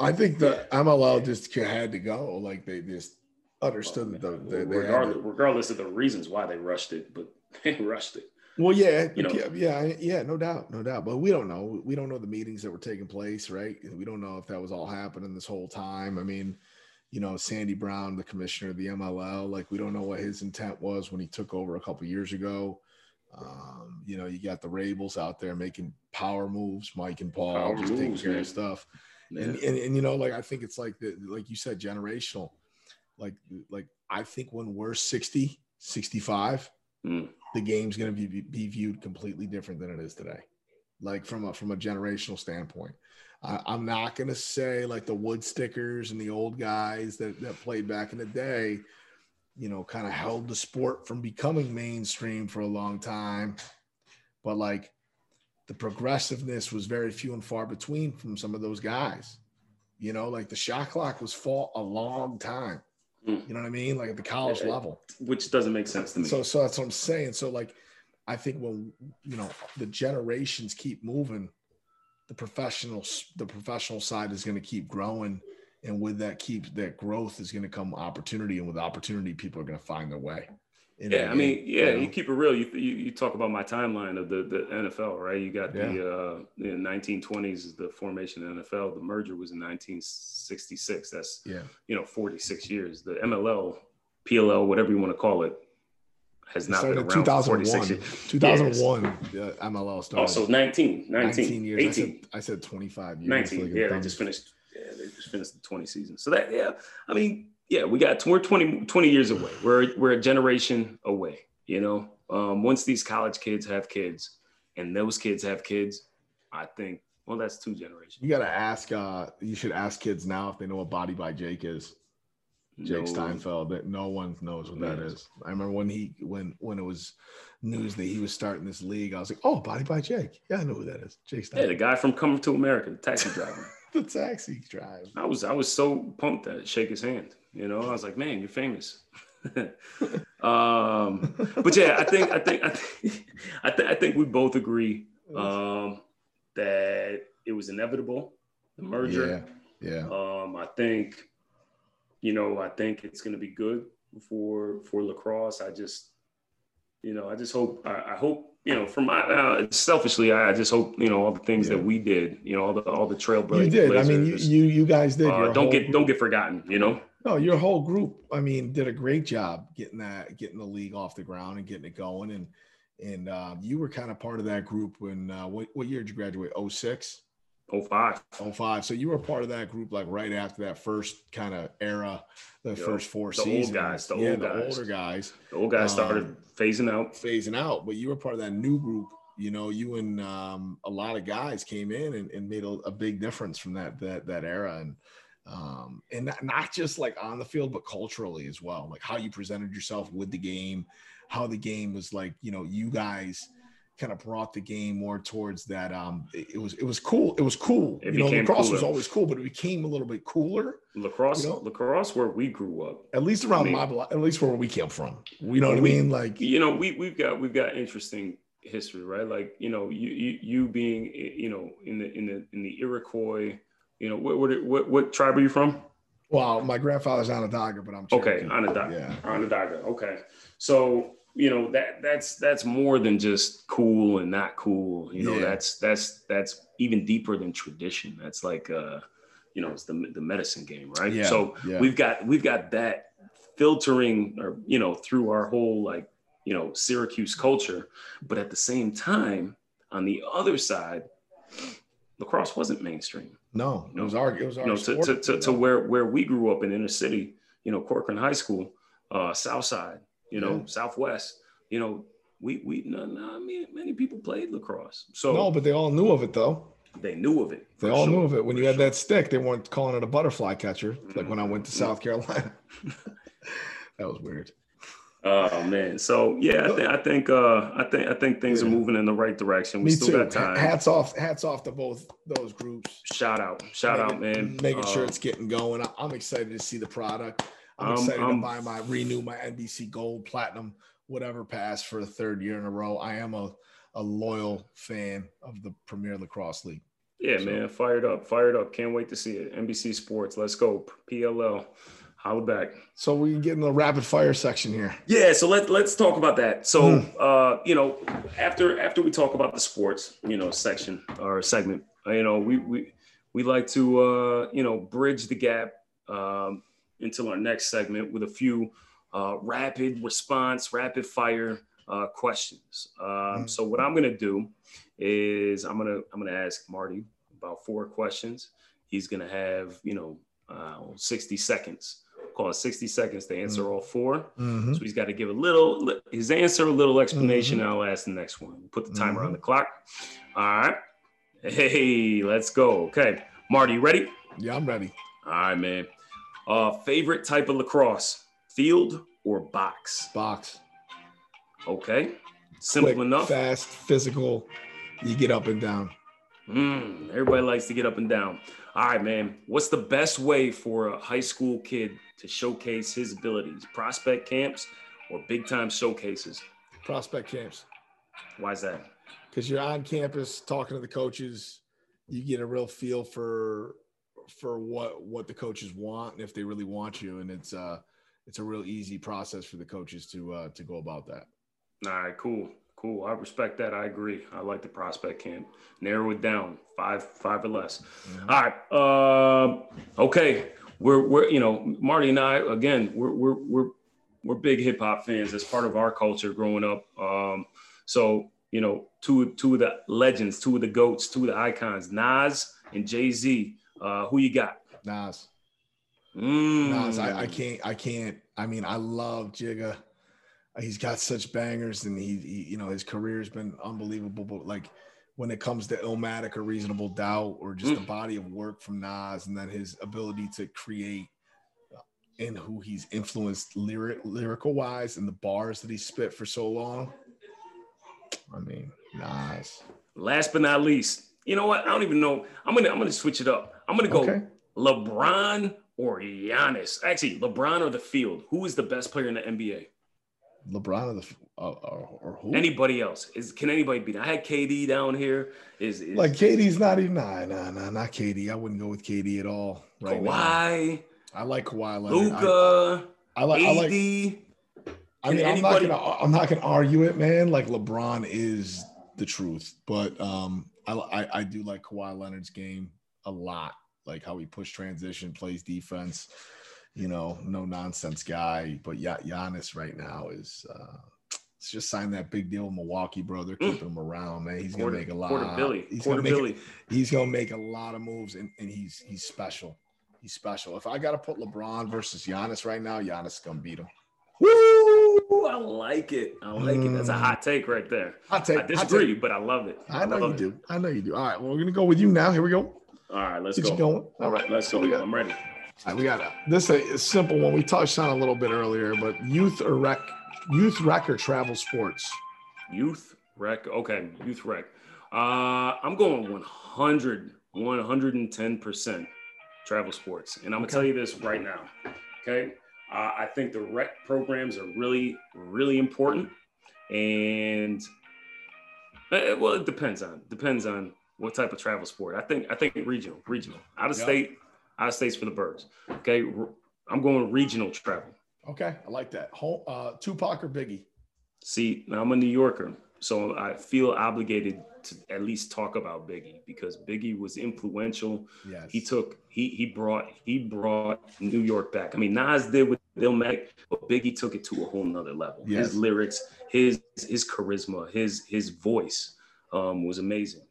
I think the MLL just had to go. Like they just understood that the, they, they regardless, regardless of the reasons why they rushed it, but they rushed it. Well, yeah, You know. yeah, yeah, yeah, no doubt, no doubt. But we don't know. We don't know the meetings that were taking place, right? We don't know if that was all happening this whole time. I mean, you know, Sandy Brown, the commissioner of the MLL, like we don't know what his intent was when he took over a couple years ago. Um, you know, you got the Rabils out there making power moves, Mike and Paul Power just taking moves, care man. of stuff. Yeah. And, and and you know, like I think it's like the like you said, generational. Like like I think when we're 60, 65, Mm. the game's going to be, be viewed completely different than it is today. Like from a from a generational standpoint. I, I'm not gonna say like the wood stickers and the old guys that that played back in the day, you know, kind of held the sport from becoming mainstream for a long time. But like the progressiveness was very few and far between from some of those guys. You know, like the shot clock was fought a long time. Mm. You know what I mean? Like at the college Yeah. level. which doesn't make sense to me. So, so that's what I'm saying. So, like, I think when you know the generations keep moving, the professional the professional side is going to keep growing, and with that keep that growth is going to come opportunity, and with opportunity, people are going to find their way. in yeah, I mean, yeah, know? you keep it real. You, you you talk about my timeline of the the NFL, right? You got the uh, the 1920s is the formation of the NFL. The merger was in 1966. That's yeah, you know 46 years. The MLL, PLL, whatever you want to call it, has not been started around in for 46 2001. years. 2001, yeah, MLL started. Also 19, 19, 19 years. I said, I said 25 years. 19. Like yeah, they just finished. Yeah, they just finished the 20 season. So that, yeah, I mean, yeah, we got we're 20, 20 years away. We're we're a generation away. You know, um, once these college kids have kids, and those kids have kids, I think. Well, that's two generations. You got to ask. uh You should ask kids now if they know what Body by Jake is. Jake No- Steinfeld. That no one knows what that is. I remember when he when when it was news that he was starting this league. I was like, oh, Body by Jake. Yeah, I know who that is. Jake Yeah, the guy from Coming to America, the taxi driver. the taxi driver. I was I was so pumped to shake his hand. You know, I was like, man, you're famous. um, but yeah, I think I think I think I, th- I think we both agree um, that it was inevitable the merger. Yeah, yeah. Um, I think, you know, I think it's going to be good for for lacrosse. I just, you know, I just hope. I, I hope, you know, from my uh, selfishly, I, just hope, you know, all the things Yeah. that we did, you know, all the all the trailblazers. You did. I mean, you you, you guys did. uh, don't get group- don't get forgotten. You know. No, your whole group, I mean, did a great job getting that, getting the league off the ground and getting it going. And and uh, you were kind of part of that group when uh, what, what year did you graduate? 06? Oh five. 05. So you were part of that group like right after that first kind of era, the Yo, first four the old seasons. guys, the yeah, old the guys. older guys The old guys started Um, phasing out. phasing out, but you were part of that new group. You know, you and um, a lot of guys came in and, and made a, a big difference from that that that era, and um, and not, not just like on the field, but culturally as well, like how you presented yourself with the game, how the game was like. You know, you guys kind of brought the game more towards that. Um, it, it was it was cool. It was cool. It you know, lacrosse was always cool, but it became a little bit cooler. Lacrosse, you know- lacrosse, where we grew up. At least around I mean- my block, at least where we came from. You know what I mean? Like you know we we've got we've got interesting history right like you know you you, you being you know in the in the in the iroquois you know what what what, what tribe are you from Well, my grandfather's Onondaga, but I'm okay Cherokee. onondaga Yeah. onondaga okay so you know that that's that's more than just cool and not cool you know Yeah. that's that's that's even deeper than tradition that's like uh you know it's the the medicine game right Yeah, so yeah. we've got we've got that filtering or you know through our whole like you know Syracuse culture but at the same time on the other side lacrosse wasn't mainstream No, it No. was our it was our you know to, to, to, to where where we grew up in inner city you know corcoran high school uh south side you know Yeah. southwest you know we we no, no, I mean, many people played lacrosse so No, but they all knew of it though. they knew of it They all sure, knew of it. When for you had sure. that stick, they weren't calling it a butterfly catcher. Like when I went to Mhm. South Carolina. that was weird. Oh man, so yeah, I think I think uh, I think I think things are moving in the right direction. We Me still too. got time. Hats off, hats off to both those groups. Shout out, shout out, man. Making sure Uh, it's getting going. I'm excited to see the product. I'm Um, excited um, to buy my renew my NBC Gold Platinum, whatever pass for the third year in a row. I am a, a loyal fan of the Premier Lacrosse League. yeah, so- man, fired up, fired up. Can't wait to see it. NBC Sports, let's go. PLL, holla back. So we can get in the rapid fire section here. Yeah, so let let's talk about that. So Hmm. uh, you know, after after we talk about the sports, you know, section or segment, you know, we we we like to uh, you know bridge the gap um, into our next segment with a few uh, rapid response, rapid fire uh, questions. Um, Hmm. So what I'm gonna do is I'm gonna I'm gonna ask Marty about four questions. He's gonna have you know uh, 60 seconds call it 60 seconds to answer all 4 Mhm. So he's got to give a little his answer, a little explanation. Mm-hmm. and I'll ask the next one. Put the timer on the clock. All right. Hey, let's go. Okay, Marty, you ready? Yeah, I'm ready. All right, man. Uh, favorite type of lacrosse: field or box? Box. Okay, simple Quick, enough. Fast, physical. You get up and down. Mm, everybody likes to get up and down. All right, man. What's the best way for a high school kid to showcase his abilities? Prospect camps or big time showcases? Prospect camps. Why is that? because you're on campus talking to the coaches you get a real feel for for what what the coaches want and if they really want you and it's uh it's a real easy process for the coaches to uh to go about that All right, cool, cool. I respect that. I agree. I like the prospect camp. Narrow it down, five, five or less. All right. Um, okay. We're we're you know Marty and I again we're we're we're we're big hip hop fans. That's part of our culture growing up. Um, so you know two two of the legends, two of the goats, two of the icons, Nas and Jay Z. Uh, who you got? nas Mm. nas I, I can't i can't i mean i love jigga he's got such bangers and he, he you know his career's been unbelievable but like when it comes to Illmatic or Reasonable Doubt or just Mm. the body of work from Nas and then his ability to create and who he's influenced lyric lyrical wise and the bars that he spit for so long. I mean, Nas. Last but not least, you know what? I don't even know. I'm gonna I'm gonna switch it up. I'm gonna go Okay. LeBron or Giannis. Actually, LeBron or the field. Who is the best player in the NBA? LeBron or the uh, or, or who? Anybody else? Is can anybody beat? I had KD down here. Is, is like KD's not even nah, nah, nah, not KD. I wouldn't go with KD at all. Right now. Kawhi, I like Kawhi Leonard. I- Luka, I, like I like I mean, I'm not gonna I'm not gonna argue it, man. Like LeBron is the truth, but um, I, I I do like Kawhi Leonard's game a lot. Like how he push transition, plays defense. You know, no nonsense guy. But yeah, Giannis right now is. uh Let's just sign that big deal with Milwaukee, bro. They're Mm. keeping him around, man. He's gonna Quarter, make a lot. quarter Billy, He's quarter gonna make Billy. he's gonna make a lot of moves, and, and he's he's special. He's special. If I gotta put LeBron versus Giannis right now, Giannis is gonna beat him. Woo! I like it. I like it. That's a Mm. hot take right there. Hot take. I disagree, take. but I love it. I know you it. do. I know you do. All right. Well, we're gonna go with you now. Here we go. All right, let's Get go. you going. All right. Let's go. I'm ready. all right, we got a, this a, a simple one. We touched on a little bit earlier, but youth or rec, youth rec or travel sports. Youth rec. Okay, youth rec. Uh, I'm going 100, 110% travel sports. And I'm going to tell you this right now. Okay. Uh, I think the rec programs are really, really important. And uh, well, it depends on depends on what type of travel sport. I think I think regional, regional, out of Yeah. state, out of states for the birds. Okay, I'm going regional travel. Okay, I like that. Home, uh, Tupac or Biggie. See, I'm a New Yorker, so I feel obligated to at least talk about Biggie because Biggie was influential. Yes. He took he he brought he brought New York back. I mean, Nas did with Illmatic, but Biggie took it to a whole nother level. Yes. His lyrics, his his charisma, his his voice um, was amazing.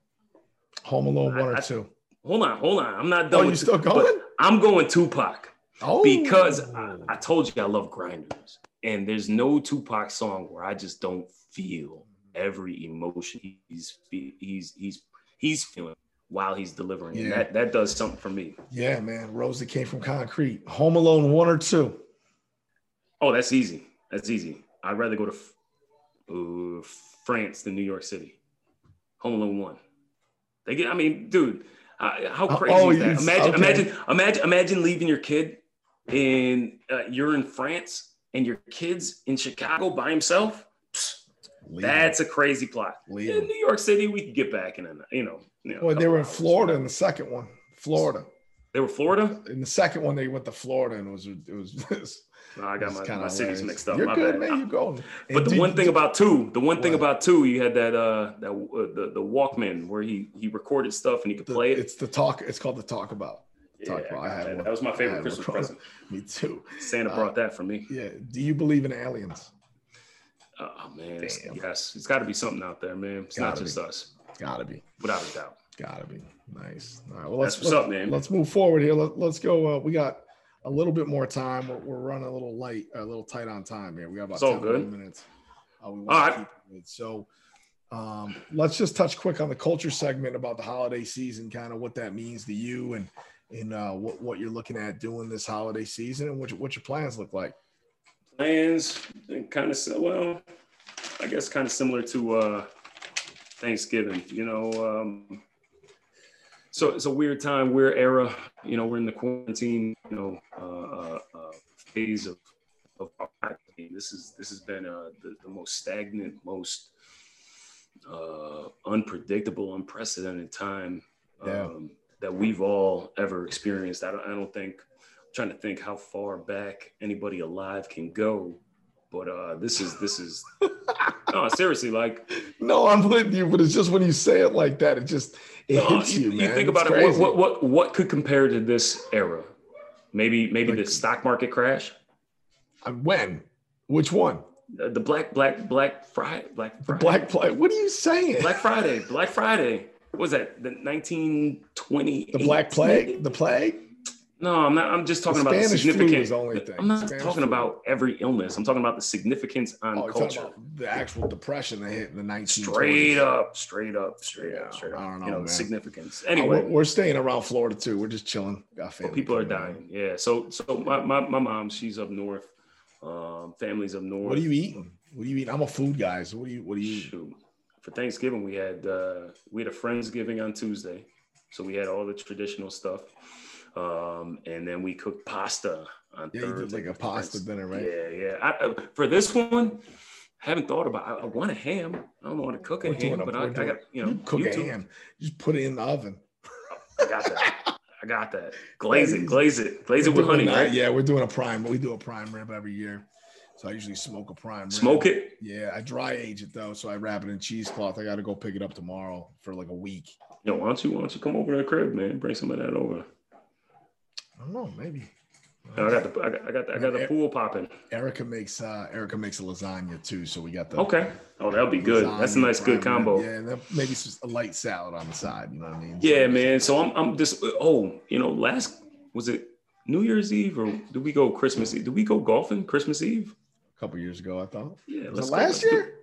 Home Alone one I- or I- two. Hold on, hold on. I'm not done. Oh, you still going? I'm going Tupac Oh, because I, I told you I love grinders, and there's no Tupac song where I just don't feel every emotion he's he's he's he's feeling while he's delivering. And Yeah. that that does something for me. yeah, man. Rose that came from concrete. Home Alone one or two. Oh, that's easy. That's easy. I'd rather go to uh, France than New York City. Home Alone one. They get. I mean, dude, uh, how Oh, crazy oh, is that? Imagine, okay. imagine, imagine, imagine leaving your kid and uh, you're in France and your kid's in Chicago by himself. Psst, That's a crazy plot. Leave In. New York City, we could get back in a you know. You know Well, they were in. Florida in the second one. Florida. They were Florida. In the second one, they went to Florida, and it was it was. No, I got my, my cities mixed up. You're my good, bad. man. You going? But And the did- one thing about two, the one thing about two, you had that uh that uh, the the Walkman where he he recorded stuff and he could the- play it. It's the talk. It's called the Talkboy. Yeah, Talkboy. I had that. one. that was my favorite Christmas present. Me too. Santa Uh, brought that for me. Yeah. Do you believe in aliens? Oh man, it's- yes, it's got to be something out there, man. It's not Gotta just be. us, Gotta be. without a doubt. Gotta be. Nice. All right. Well, let's what's let's, up, man. Let's move forward here. Let, let's go. Uh, we got a little bit more time. We're, we're running a little light, a little tight on time here. We got about all 10 good. minutes. Uh, All right. So um, let's just touch quick on the culture segment about the holiday season, kind of what that means to you and and uh, what, what you're looking at doing this holiday season and what, your- what your plans look like. plans kind of well i guess kind of similar to uh thanksgiving you know um so it's a weird time weird era you know we're in the quarantine you know uh, uh, uh phase of of our. This is this has been uh the, the most stagnant most uh unpredictable unprecedented time Yeah. um that we've all ever experienced i don't, I don't think trying to think how far back anybody alive can go. But uh, this is this is no seriously like No, I'm with you, but it's just when you say it like that, it just it no, hits you, you, you man. think It's about it. What, what what what could compare to this era? Maybe maybe Like- the stock market crash, Uh, When? Which one? the, the black black black Friday black Friday. Black Plague. What are you saying? Black Friday Black Friday. What was that? The 1920. the Black Plague? The plague? No, I'm not. I'm just talking The about the Spanish flu significant. is the only thing. I'm not Spanish talking flu. about every illness. I'm talking about the significance on Oh, culture. the actual depression that hit in the 1920s. straight up, straight up, straight Yeah, up, straight up. I don't know, you know, man. significance. Anyway, we're, we're staying around Florida too. We're just chilling. Got family. people are dying. Yeah. So, so my, my, my mom, she's up north. Um, families up north. What are you eating? What are you eating? I'm a food guy. So what do you what do you? Shoot. For Thanksgiving, we had uh, we had a friendsgiving on Tuesday, so we had all the traditional stuff, um, and then we cooked pasta on Yeah, you Thursday. like a pasta dinner, right? Yeah, yeah. I, I- for this one, I haven't thought about. I, I want a ham. I don't know how to cook a We're ham, but I, I got you know you cook YouTube. a ham. Just put it in the oven. I got that. I got that. Glaze it. glaze it, glaze it with honey, that. right? Yeah, we're doing a prime. We do a prime rib every year. So I usually smoke a prime rib. Smoke it. Yeah, I dry age it though, so I wrap it in cheesecloth. I got to go pick it up tomorrow for like a week. Yo, why don't you why don't you come over to the crib, man? Bring some of that over. I don't know, maybe. I got the I got I got, I got the pool popping. Erica makes uh Erica makes a lasagna too, so we got the Okay. Oh, that'll be good. That's a nice good combo. Yeah, and maybe just a light salad on the side. You know what I mean? Yeah, So- man. So I'm I'm just oh, you know, last was it New Year's Eve or did we go Christmas Eve? Did we go golfing Christmas Eve? A couple years ago, I thought. Yeah, Was it go. last do- year?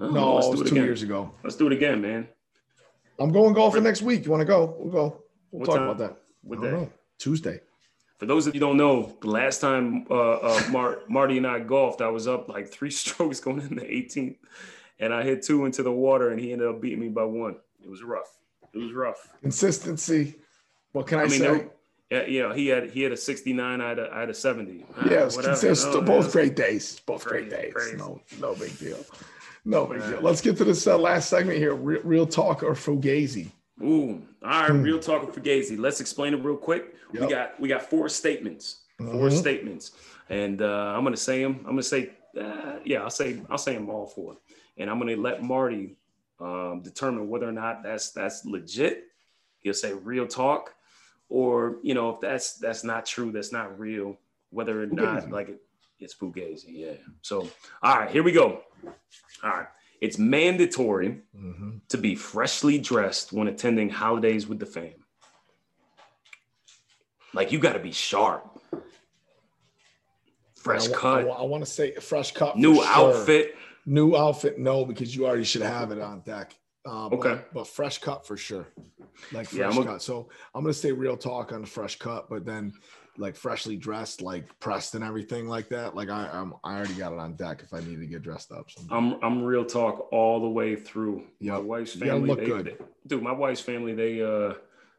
Oh, No, let's it was it two again. years ago. Let's do it again, man. I'm going golfing next week. You want to go? We'll go. We'll What talk time? about that. Don't that. know. Tuesday. For those of you don't know, the last time uh, uh, Mar- Marty and I golfed, I was up like three strokes going in the 18th, and I hit two into the water, and he ended up beating me by one. It was rough. It was rough. Consistency. What can I, I mean, say? yeah, you know, he had he had a 69, I had a, I had a 70. Uh, yeah, it's whatever, you know, Both great days. Both great days. crazy. No, no big deal. No big deal. Let's get to this uh, last segment here. Real, real talk or fugazi. Ooh, all right, Hmm. real talk for Fugazi. Let's explain it real quick. We got we got four statements. Four Mhm. statements, and uh, I'm gonna say them. I'm gonna say, uh, yeah, I'll say I'll say them all four, and I'm gonna let Marty um, determine whether or not that's that's legit. He'll say real talk, or you know if that's that's not true, that's not real. Whether or not like it, it's fugazi, yeah. So all right, here we go. All right, it's mandatory Mhm. to be freshly dressed when attending holidays with the fam. Like you got to be sharp. Fresh I, cut, I, want to say fresh cut. new sure. outfit. New outfit, no, because you already should have it on deck. Uh, but- Okay. But, fresh cut for sure. Like fresh I'm a- cut. So I'm gonna say real talk on the fresh cut, but then like freshly dressed, like pressed and everything like that. Like I, I'm, I already got it on deck if I need to get dressed up. So I'm I'm real talk all the way through. My wife's family, look they, good. they- dude. My wife's family, they uh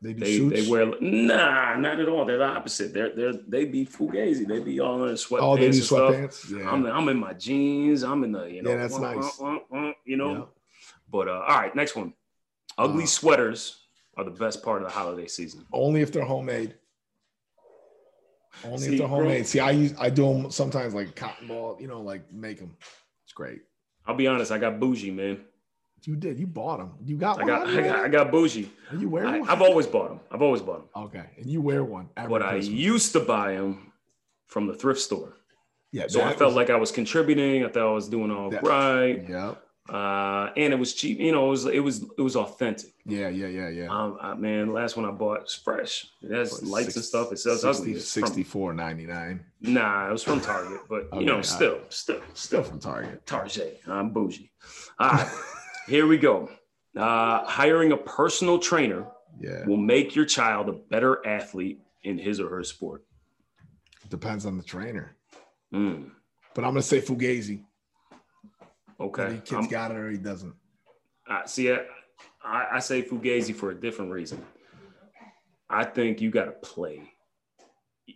they they they wear nah, not at all. They're the opposite. They're they're they be fugazi. They be all in sweatpants. oh, they stuff. sweatpants. Yeah. I'm I'm in my jeans. I'm in the you know Yeah, that's wah, nice. wah, wah, you know. Yeah. But uh, all right, next one. Ugly Uh, sweaters are the best part of the holiday season. Only if they're homemade. Only See, if they're bro- homemade. See, I use I do them sometimes like cotton ball. You know, like make them. It's great. I'll be honest, I got bougie, man. You did. You bought them. You got I one. got I got, I got bougie. Are you wearing I, one? I've always bought them. I've always bought them. Okay, and you wear one. every But I used to buy them from the thrift store. yeah. So I felt was- like I was contributing. I thought I was doing all That- right. yeah. uh, and it was cheap. You know, it was it was it was authentic. Yeah, yeah, yeah, yeah. Um, I, man, last one I bought was fresh. It has lights and stuff. It says 60, ugly. It's 64 99 From, nah, it was from Target, but Okay, you know, still, still, Still still from Target. Target. I'm bougie. All right, here we go. Uh, hiring a personal trainer Yeah. will make your child a better athlete in his or her sport. Depends on the trainer. Mm, But I'm gonna say Fugazi. okay. Whether Kid's I'm- got it or he doesn't. I see. I, I I say Fugazi for a different reason. I think you got to play.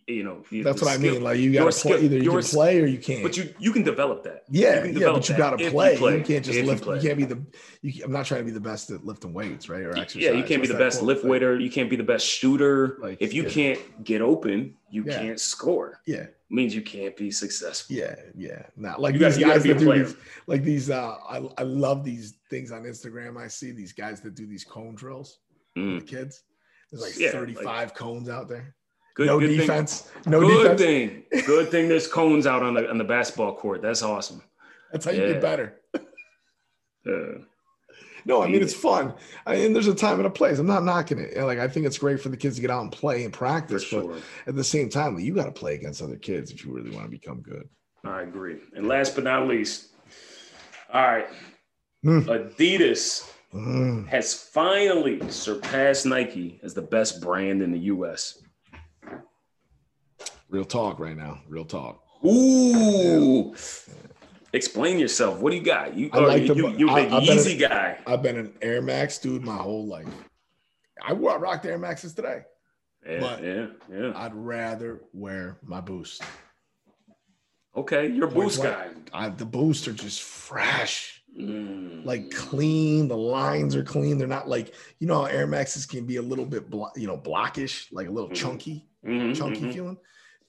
You know, you- That's what I mean. Like you gotta play either you can s- play or you can't. But you you can develop that. yeah, you can yeah, but you gotta play. You, play. You can't just If lift. You, play. can't be the. You, I'm not trying to be the best at lifting weights, right? Or exercise. Yeah, you can't be What's the best lift weighter. You can't be the best shooter. Like, if you yeah. can't get open, you Yeah. can't score. Yeah, means you can't be successful. yeah, yeah. Not like You these you guys be a that do player. these, like these. Uh, I I love these things on Instagram. I see these guys that do these cone drills Mm. the kids. There's like Yeah, 35 cones out there. Good, no good defense. Thing. No good defense. thing. Good thing. There's cones out on the on the basketball court. That's awesome. That's how you Yeah. get better. Uh, No, I mean it's fun. I mean, there's a time and a place. I'm not knocking it. Like I think it's great for the kids to get out and play and practice. sure. But at the same time, you got to play against other kids if you really want to become good. I agree. And last but not least, all right, Hmm. Adidas Mm. has finally surpassed Nike as the best brand in the U.S. Real talk right now. Real talk. Ooh. Explain yourself. What do you got? You, I like the- you, you're a I- big I've been Yeezy guy. I've been an Air Max dude my whole life. I wore I rocked Air Maxes today. Yeah, but- yeah, yeah. I'd rather wear my boost. Okay, you're a boost blank. guy. I, the boosts are just fresh. Mm. like clean. The lines are clean. They're not like you know how Air Maxes can be a little bit blo- you know blockish, like a little Mhm. chunky, Mhm, chunky mhm. feeling.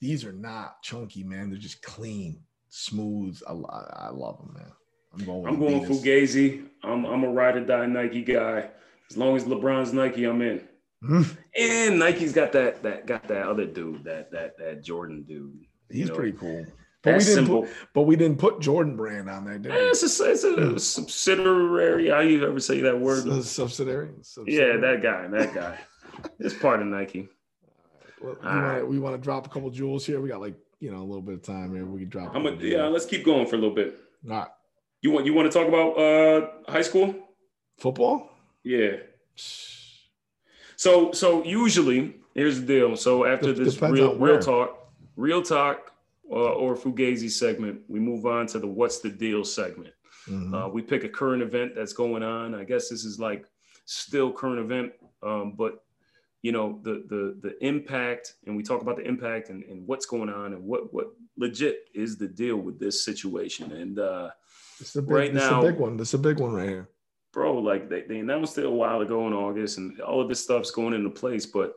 These are not chunky, man. They're just clean, smooth. I, I, I love them, man. I'm going. I'm going. Fugazi. I'm I'm a ride or die Nike guy. As long as LeBron's Nike, I'm in. Mhm. And Nike's got that that got that other dude, that that that Jordan dude. He's know, pretty cool. But we didn't simple. put, but we didn't put Jordan brand on there, did we? It's a, it's a subsidiary. How you ever say that word? S- subsidiary. Yeah, that guy. That guy. It's part of Nike. Well, wanna- we want to drop a couple jewels here. We got like you know a little bit of time here. We can drop. I'm a, yeah. Let's keep going for a little bit. All right. You want you want to talk about uh high school? Football. Yeah. So so usually here's the deal. So after this depends real real talk, real talk, uh, or Fugazi segment, we move on to the what's the deal segment. Mhm. Uh, we pick a current event that's going on. I guess this is like still current event, um, but you know the the the impact, and we talk about the impact and, and what's going on and what what legit is the deal with this situation. And uh, It's a big, right it's now- a big one. This is a big one right here. bro, like they, they announced it a while ago in August, and all of this stuff's going into place. But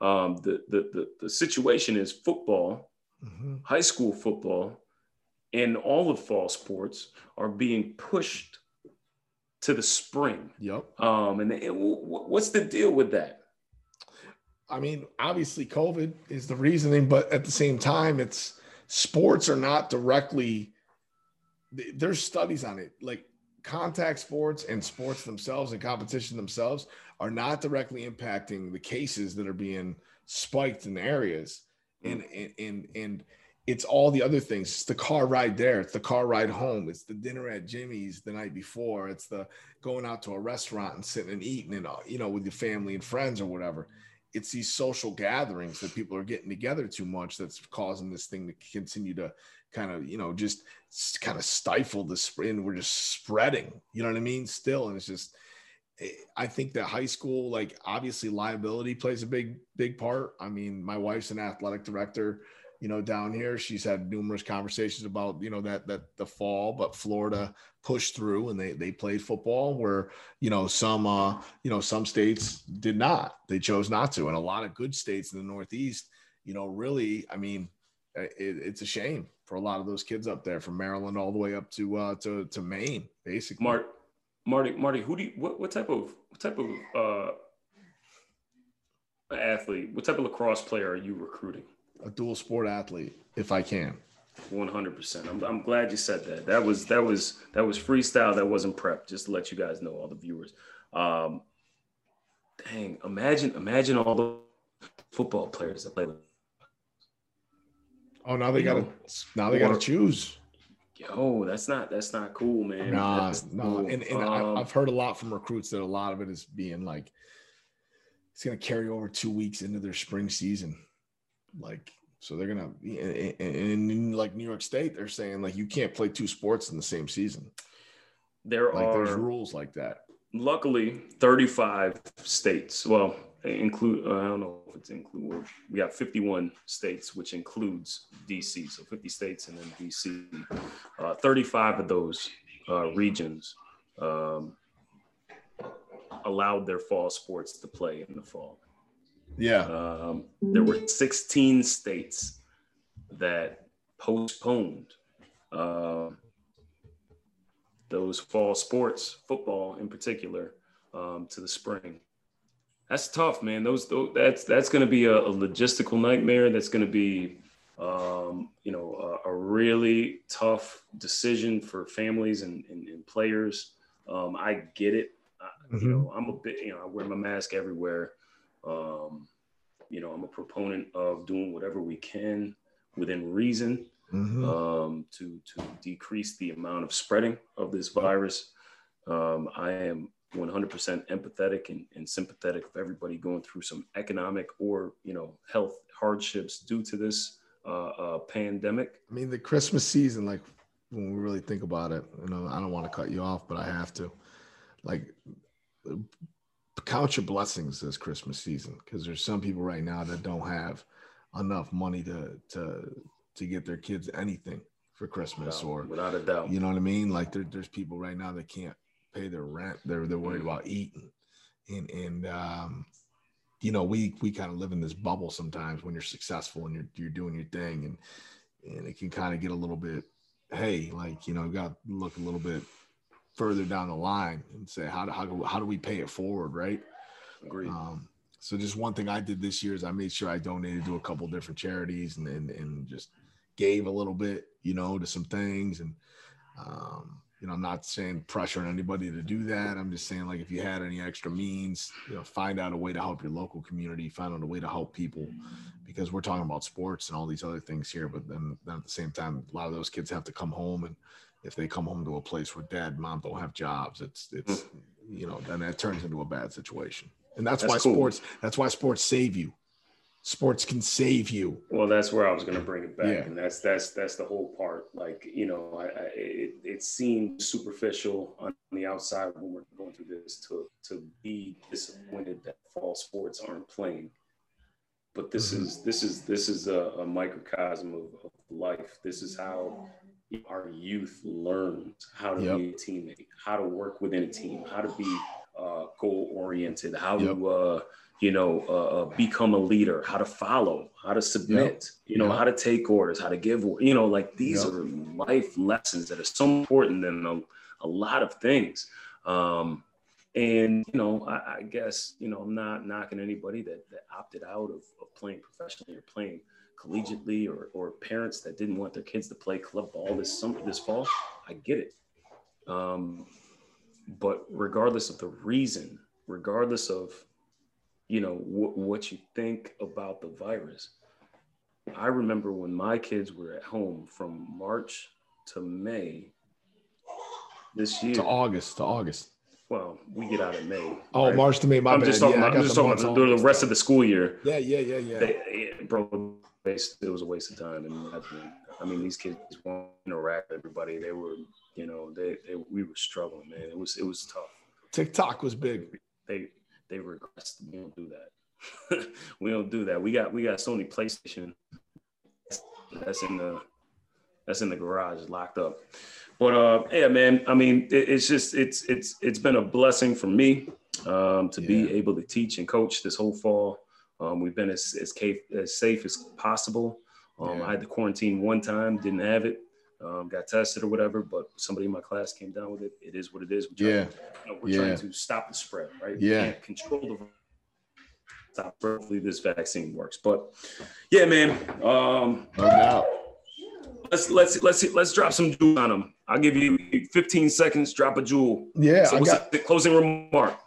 um, the, the the the situation is football, Mhm. high school football, and all of fall sports are being pushed to the spring. Yep. Um, and, and wh- wh- what's the deal with that? I mean, obviously, COVID is the reasoning, but at the same time, it's sports are not directly. There's studies on it, like contact sports and sports themselves and competition themselves are not directly impacting the cases that are being spiked in the areas, and and and and it's all the other things. It's the car ride there. It's the car ride home. It's the dinner at Jimmy's the night before. It's the going out to a restaurant and sitting and eating and uh, you know with your family and friends or whatever it's these social gatherings that people are getting together too much that's causing this thing to continue to kind of you know just kind of stifle the spread and we're just spreading you know what i mean still and it's just eh, i think that high school like obviously liability plays a big big part. I mean my wife's an athletic director you know down here. She's had numerous conversations about you know that that the fall but florida pushed through and they they played football where you know some uh you know some states did not. They chose not to. And a lot of good states in the northeast you know really i mean it, it's a shame for a lot of those kids up there from maryland all the way up to uh to, to maine basically. Mark, Marty, Marty, who do you, what, what type of what type of uh, athlete, what type of lacrosse player are you recruiting? A dual sport athlete if i can One hundred percent. I'm I'm glad you said that. That was that was that was freestyle. That wasn't prep. Just to let you guys know, all the viewers. Um, dang, imagine imagine all the football players that play. Oh, now they got to now they got to choose. Yo, that's not that's not cool, man. Nah, no, cool. and, and Um, I, I've heard a lot from recruits that a lot of it is being like it's going to carry over two weeks into their spring season, like so they're gonna and, in like New York State, they're saying like you can't play two sports in the same season. there Like there's are rules like that. luckily 35 states well include uh, i don't know if it's include we got 51 states which includes dc so 50 states and then dc uh, 35 of those uh, regions um, allowed their fall sports to play in the fall Yeah, um, there were 16 states that postponed uh, those fall sports, football in particular, um, to the spring. That's tough, man. Those, those that's that's going to be a, a logistical nightmare. That's going to be, um, you know, a, a really tough decision for families and, and, and players. Um, I get it. I, Mhm. You know, I'm a bit. You know, I wear my mask everywhere. Um, you know, I'm a proponent of doing whatever we can within reason Mhm. um, to to decrease the amount of spreading of this virus. Um, I am 100% empathetic and, and sympathetic of everybody going through some economic or you know health hardships due to this uh, uh, pandemic. I mean the Christmas season, like when we really think about it, you know, I don't want to cut you off, but I have to. Like count your blessings this Christmas season because there's some people right now that don't have enough money to to to get their kids anything for Christmas or without a doubt. you know what I mean? Like there, there's people right now that can't pay their rent. They're they're worried about eating, and and um, you know we we kind of live in this bubble sometimes when you're successful and you're you're doing your thing, and and it can kind of get a little bit, hey, like you know, got to look a little bit further down the line and say how do how do, how do we pay it forward, right? Agreed. Um, so just one thing I did this year is I made sure I donated to a couple different charities and, and and just gave a little bit, you know, to some things. And um, you know, I'm not saying pressuring anybody to do that. I'm just saying like if you had any extra means, you know, find out a way to help your local community, find out a way to help people because we're talking about sports and all these other things here. But then, then at the same time, a lot of those kids have to come home and if they come home to a place where dad and mom don't have jobs, it's it's you know, then that turns into a bad situation. And that's, That's why cool. sports that's why sports save you. Sports can save you. Well, that's where I was going to bring it back, Yeah. and that's that's that's the whole part. Like you know, I, I it, it seemed superficial on the outside when we're going through this to to be disappointed that fall sports aren't playing. But this Mhm. is this is this is a, a microcosm of, of life. This is how our youth learns how to Yep. be a teammate, how to work within a team, how to be uh, goal oriented, how Yep. to uh, you know uh, uh, become a leader, how to follow, how to submit, you know, Yep. how to take orders, how to give, you know, like these Yep. are life lessons that are so important in a, a lot of things. Um, and you know, I, I guess you know, I'm not knocking anybody that, that opted out of, of playing professionally or playing collegiately, or, or parents that didn't want their kids to play club ball this summer, this fall. I get it. Um, but regardless of the reason, regardless of you know wh- what you think about the virus, I remember when my kids were at home from March to May this year. To August, to August. Well, we get out in May. Oh, right? March to May. My I'm bad. just talking Yeah, I about, got I'm just the talking about the, the rest of the school year. Yeah, yeah, yeah, yeah. They, yeah, bro, waste- it was a waste of time. And I mean, I mean, these kids won't interact with everybody. They were, you know, they, they we were struggling, man. It was it was tough. TikTok was big. They they regressed. We don't do that. we don't do that. We got we got Sony PlayStation. That's in the that's in the garage, locked up. But uh, yeah, man. I mean, it, it's just it's it's it's been a blessing for me um, to be able to teach and coach this whole fall. Um, we've been as as, safe, as safe as possible. Um, Yeah. I had to quarantine one time, didn't have it, um, got tested or whatever. But somebody in my class came down with it. It is what it is. We're Yeah. trying, you know, we're Yeah. trying to stop the spread, right? We Yeah. can't control the stop. Hopefully, this vaccine works. But yeah, man. Um, No doubt. let's let's let's let's drop some jewels on them. I'll give you 15 seconds. Drop a jewel. Yeah, So I what's got the closing remark?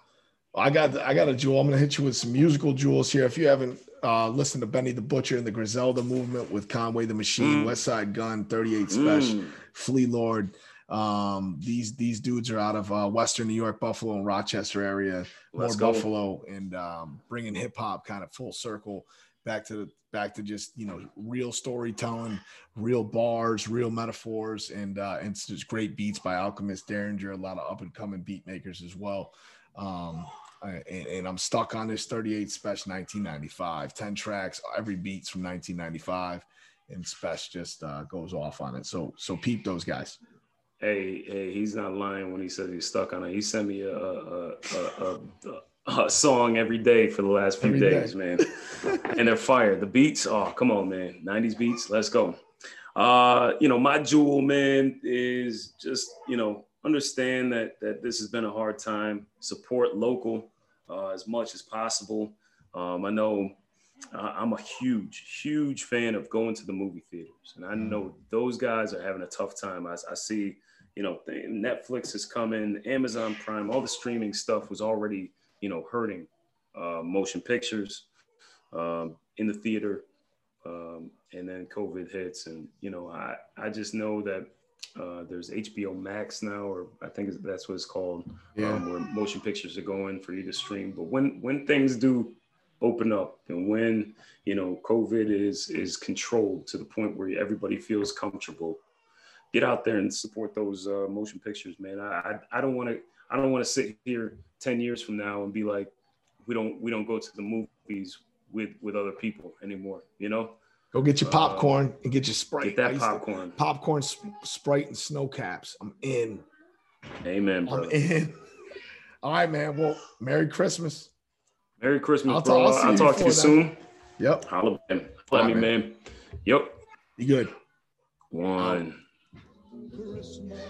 I got I got a jewel. I'm gonna hit you with some musical jewels here. If you haven't uh, listened to Benny the Butcher and the Griselda movement with Conway the Machine, Mm. Westside Gunn, 38 Spesh, Mm. Flee Lord. Um, these these dudes are out of uh, Western New York, Buffalo, and Rochester area. More go. Buffalo and um, bringing hip hop kind of full circle back to the back to just you know real storytelling, real bars, real metaphors, and uh, and it's just great beats by Alchemist Daringer, a lot of up and coming beat makers as well. Um, and, and I'm stuck on this 38 Spesh 1995, 10 tracks, every beat's from 1995, and Spesh just uh, goes off on it. So so peep those guys. Hey, hey, he's not lying when he says he's stuck on it. He sent me a a, a, a, a song every day for the last few Every day. days, man. and they're fire. The beats, oh, come on, man. 90s beats, let's go. Uh, you know, my jewel, man, is just, you know, understand that that this has been a hard time. Support local uh, as much as possible. Um, I know uh, I'm a huge, huge fan of going to the movie theaters, and I know those guys are having a tough time. I, I see, you know, Netflix is coming, Amazon Prime, all the streaming stuff was already, you know, hurting uh, motion pictures um, in the theater, um, and then COVID hits, and you know, I I just know that. Uh, there's HBO Max now, or I think that's what it's called, Yeah. um, where motion pictures are going for you to stream. But when when things do open up and when you know covid is is controlled to the point where everybody feels comfortable get out there and support those uh, motion pictures man i i, I don't want to i don't want to sit here 10 years from now and be like we don't we don't go to the movies with with other people anymore you know Go get your Uh, popcorn and get your Sprite. get that used to- popcorn popcorn, Sprite, and Sno-Caps. I'm in. amen bro. I'm in. All right, man. Well, Merry Christmas. merry christmas I'll bro talk- I'll i'll talk to you then. soon Yep. holla man All let right, me man. man yep You good? one Christmas.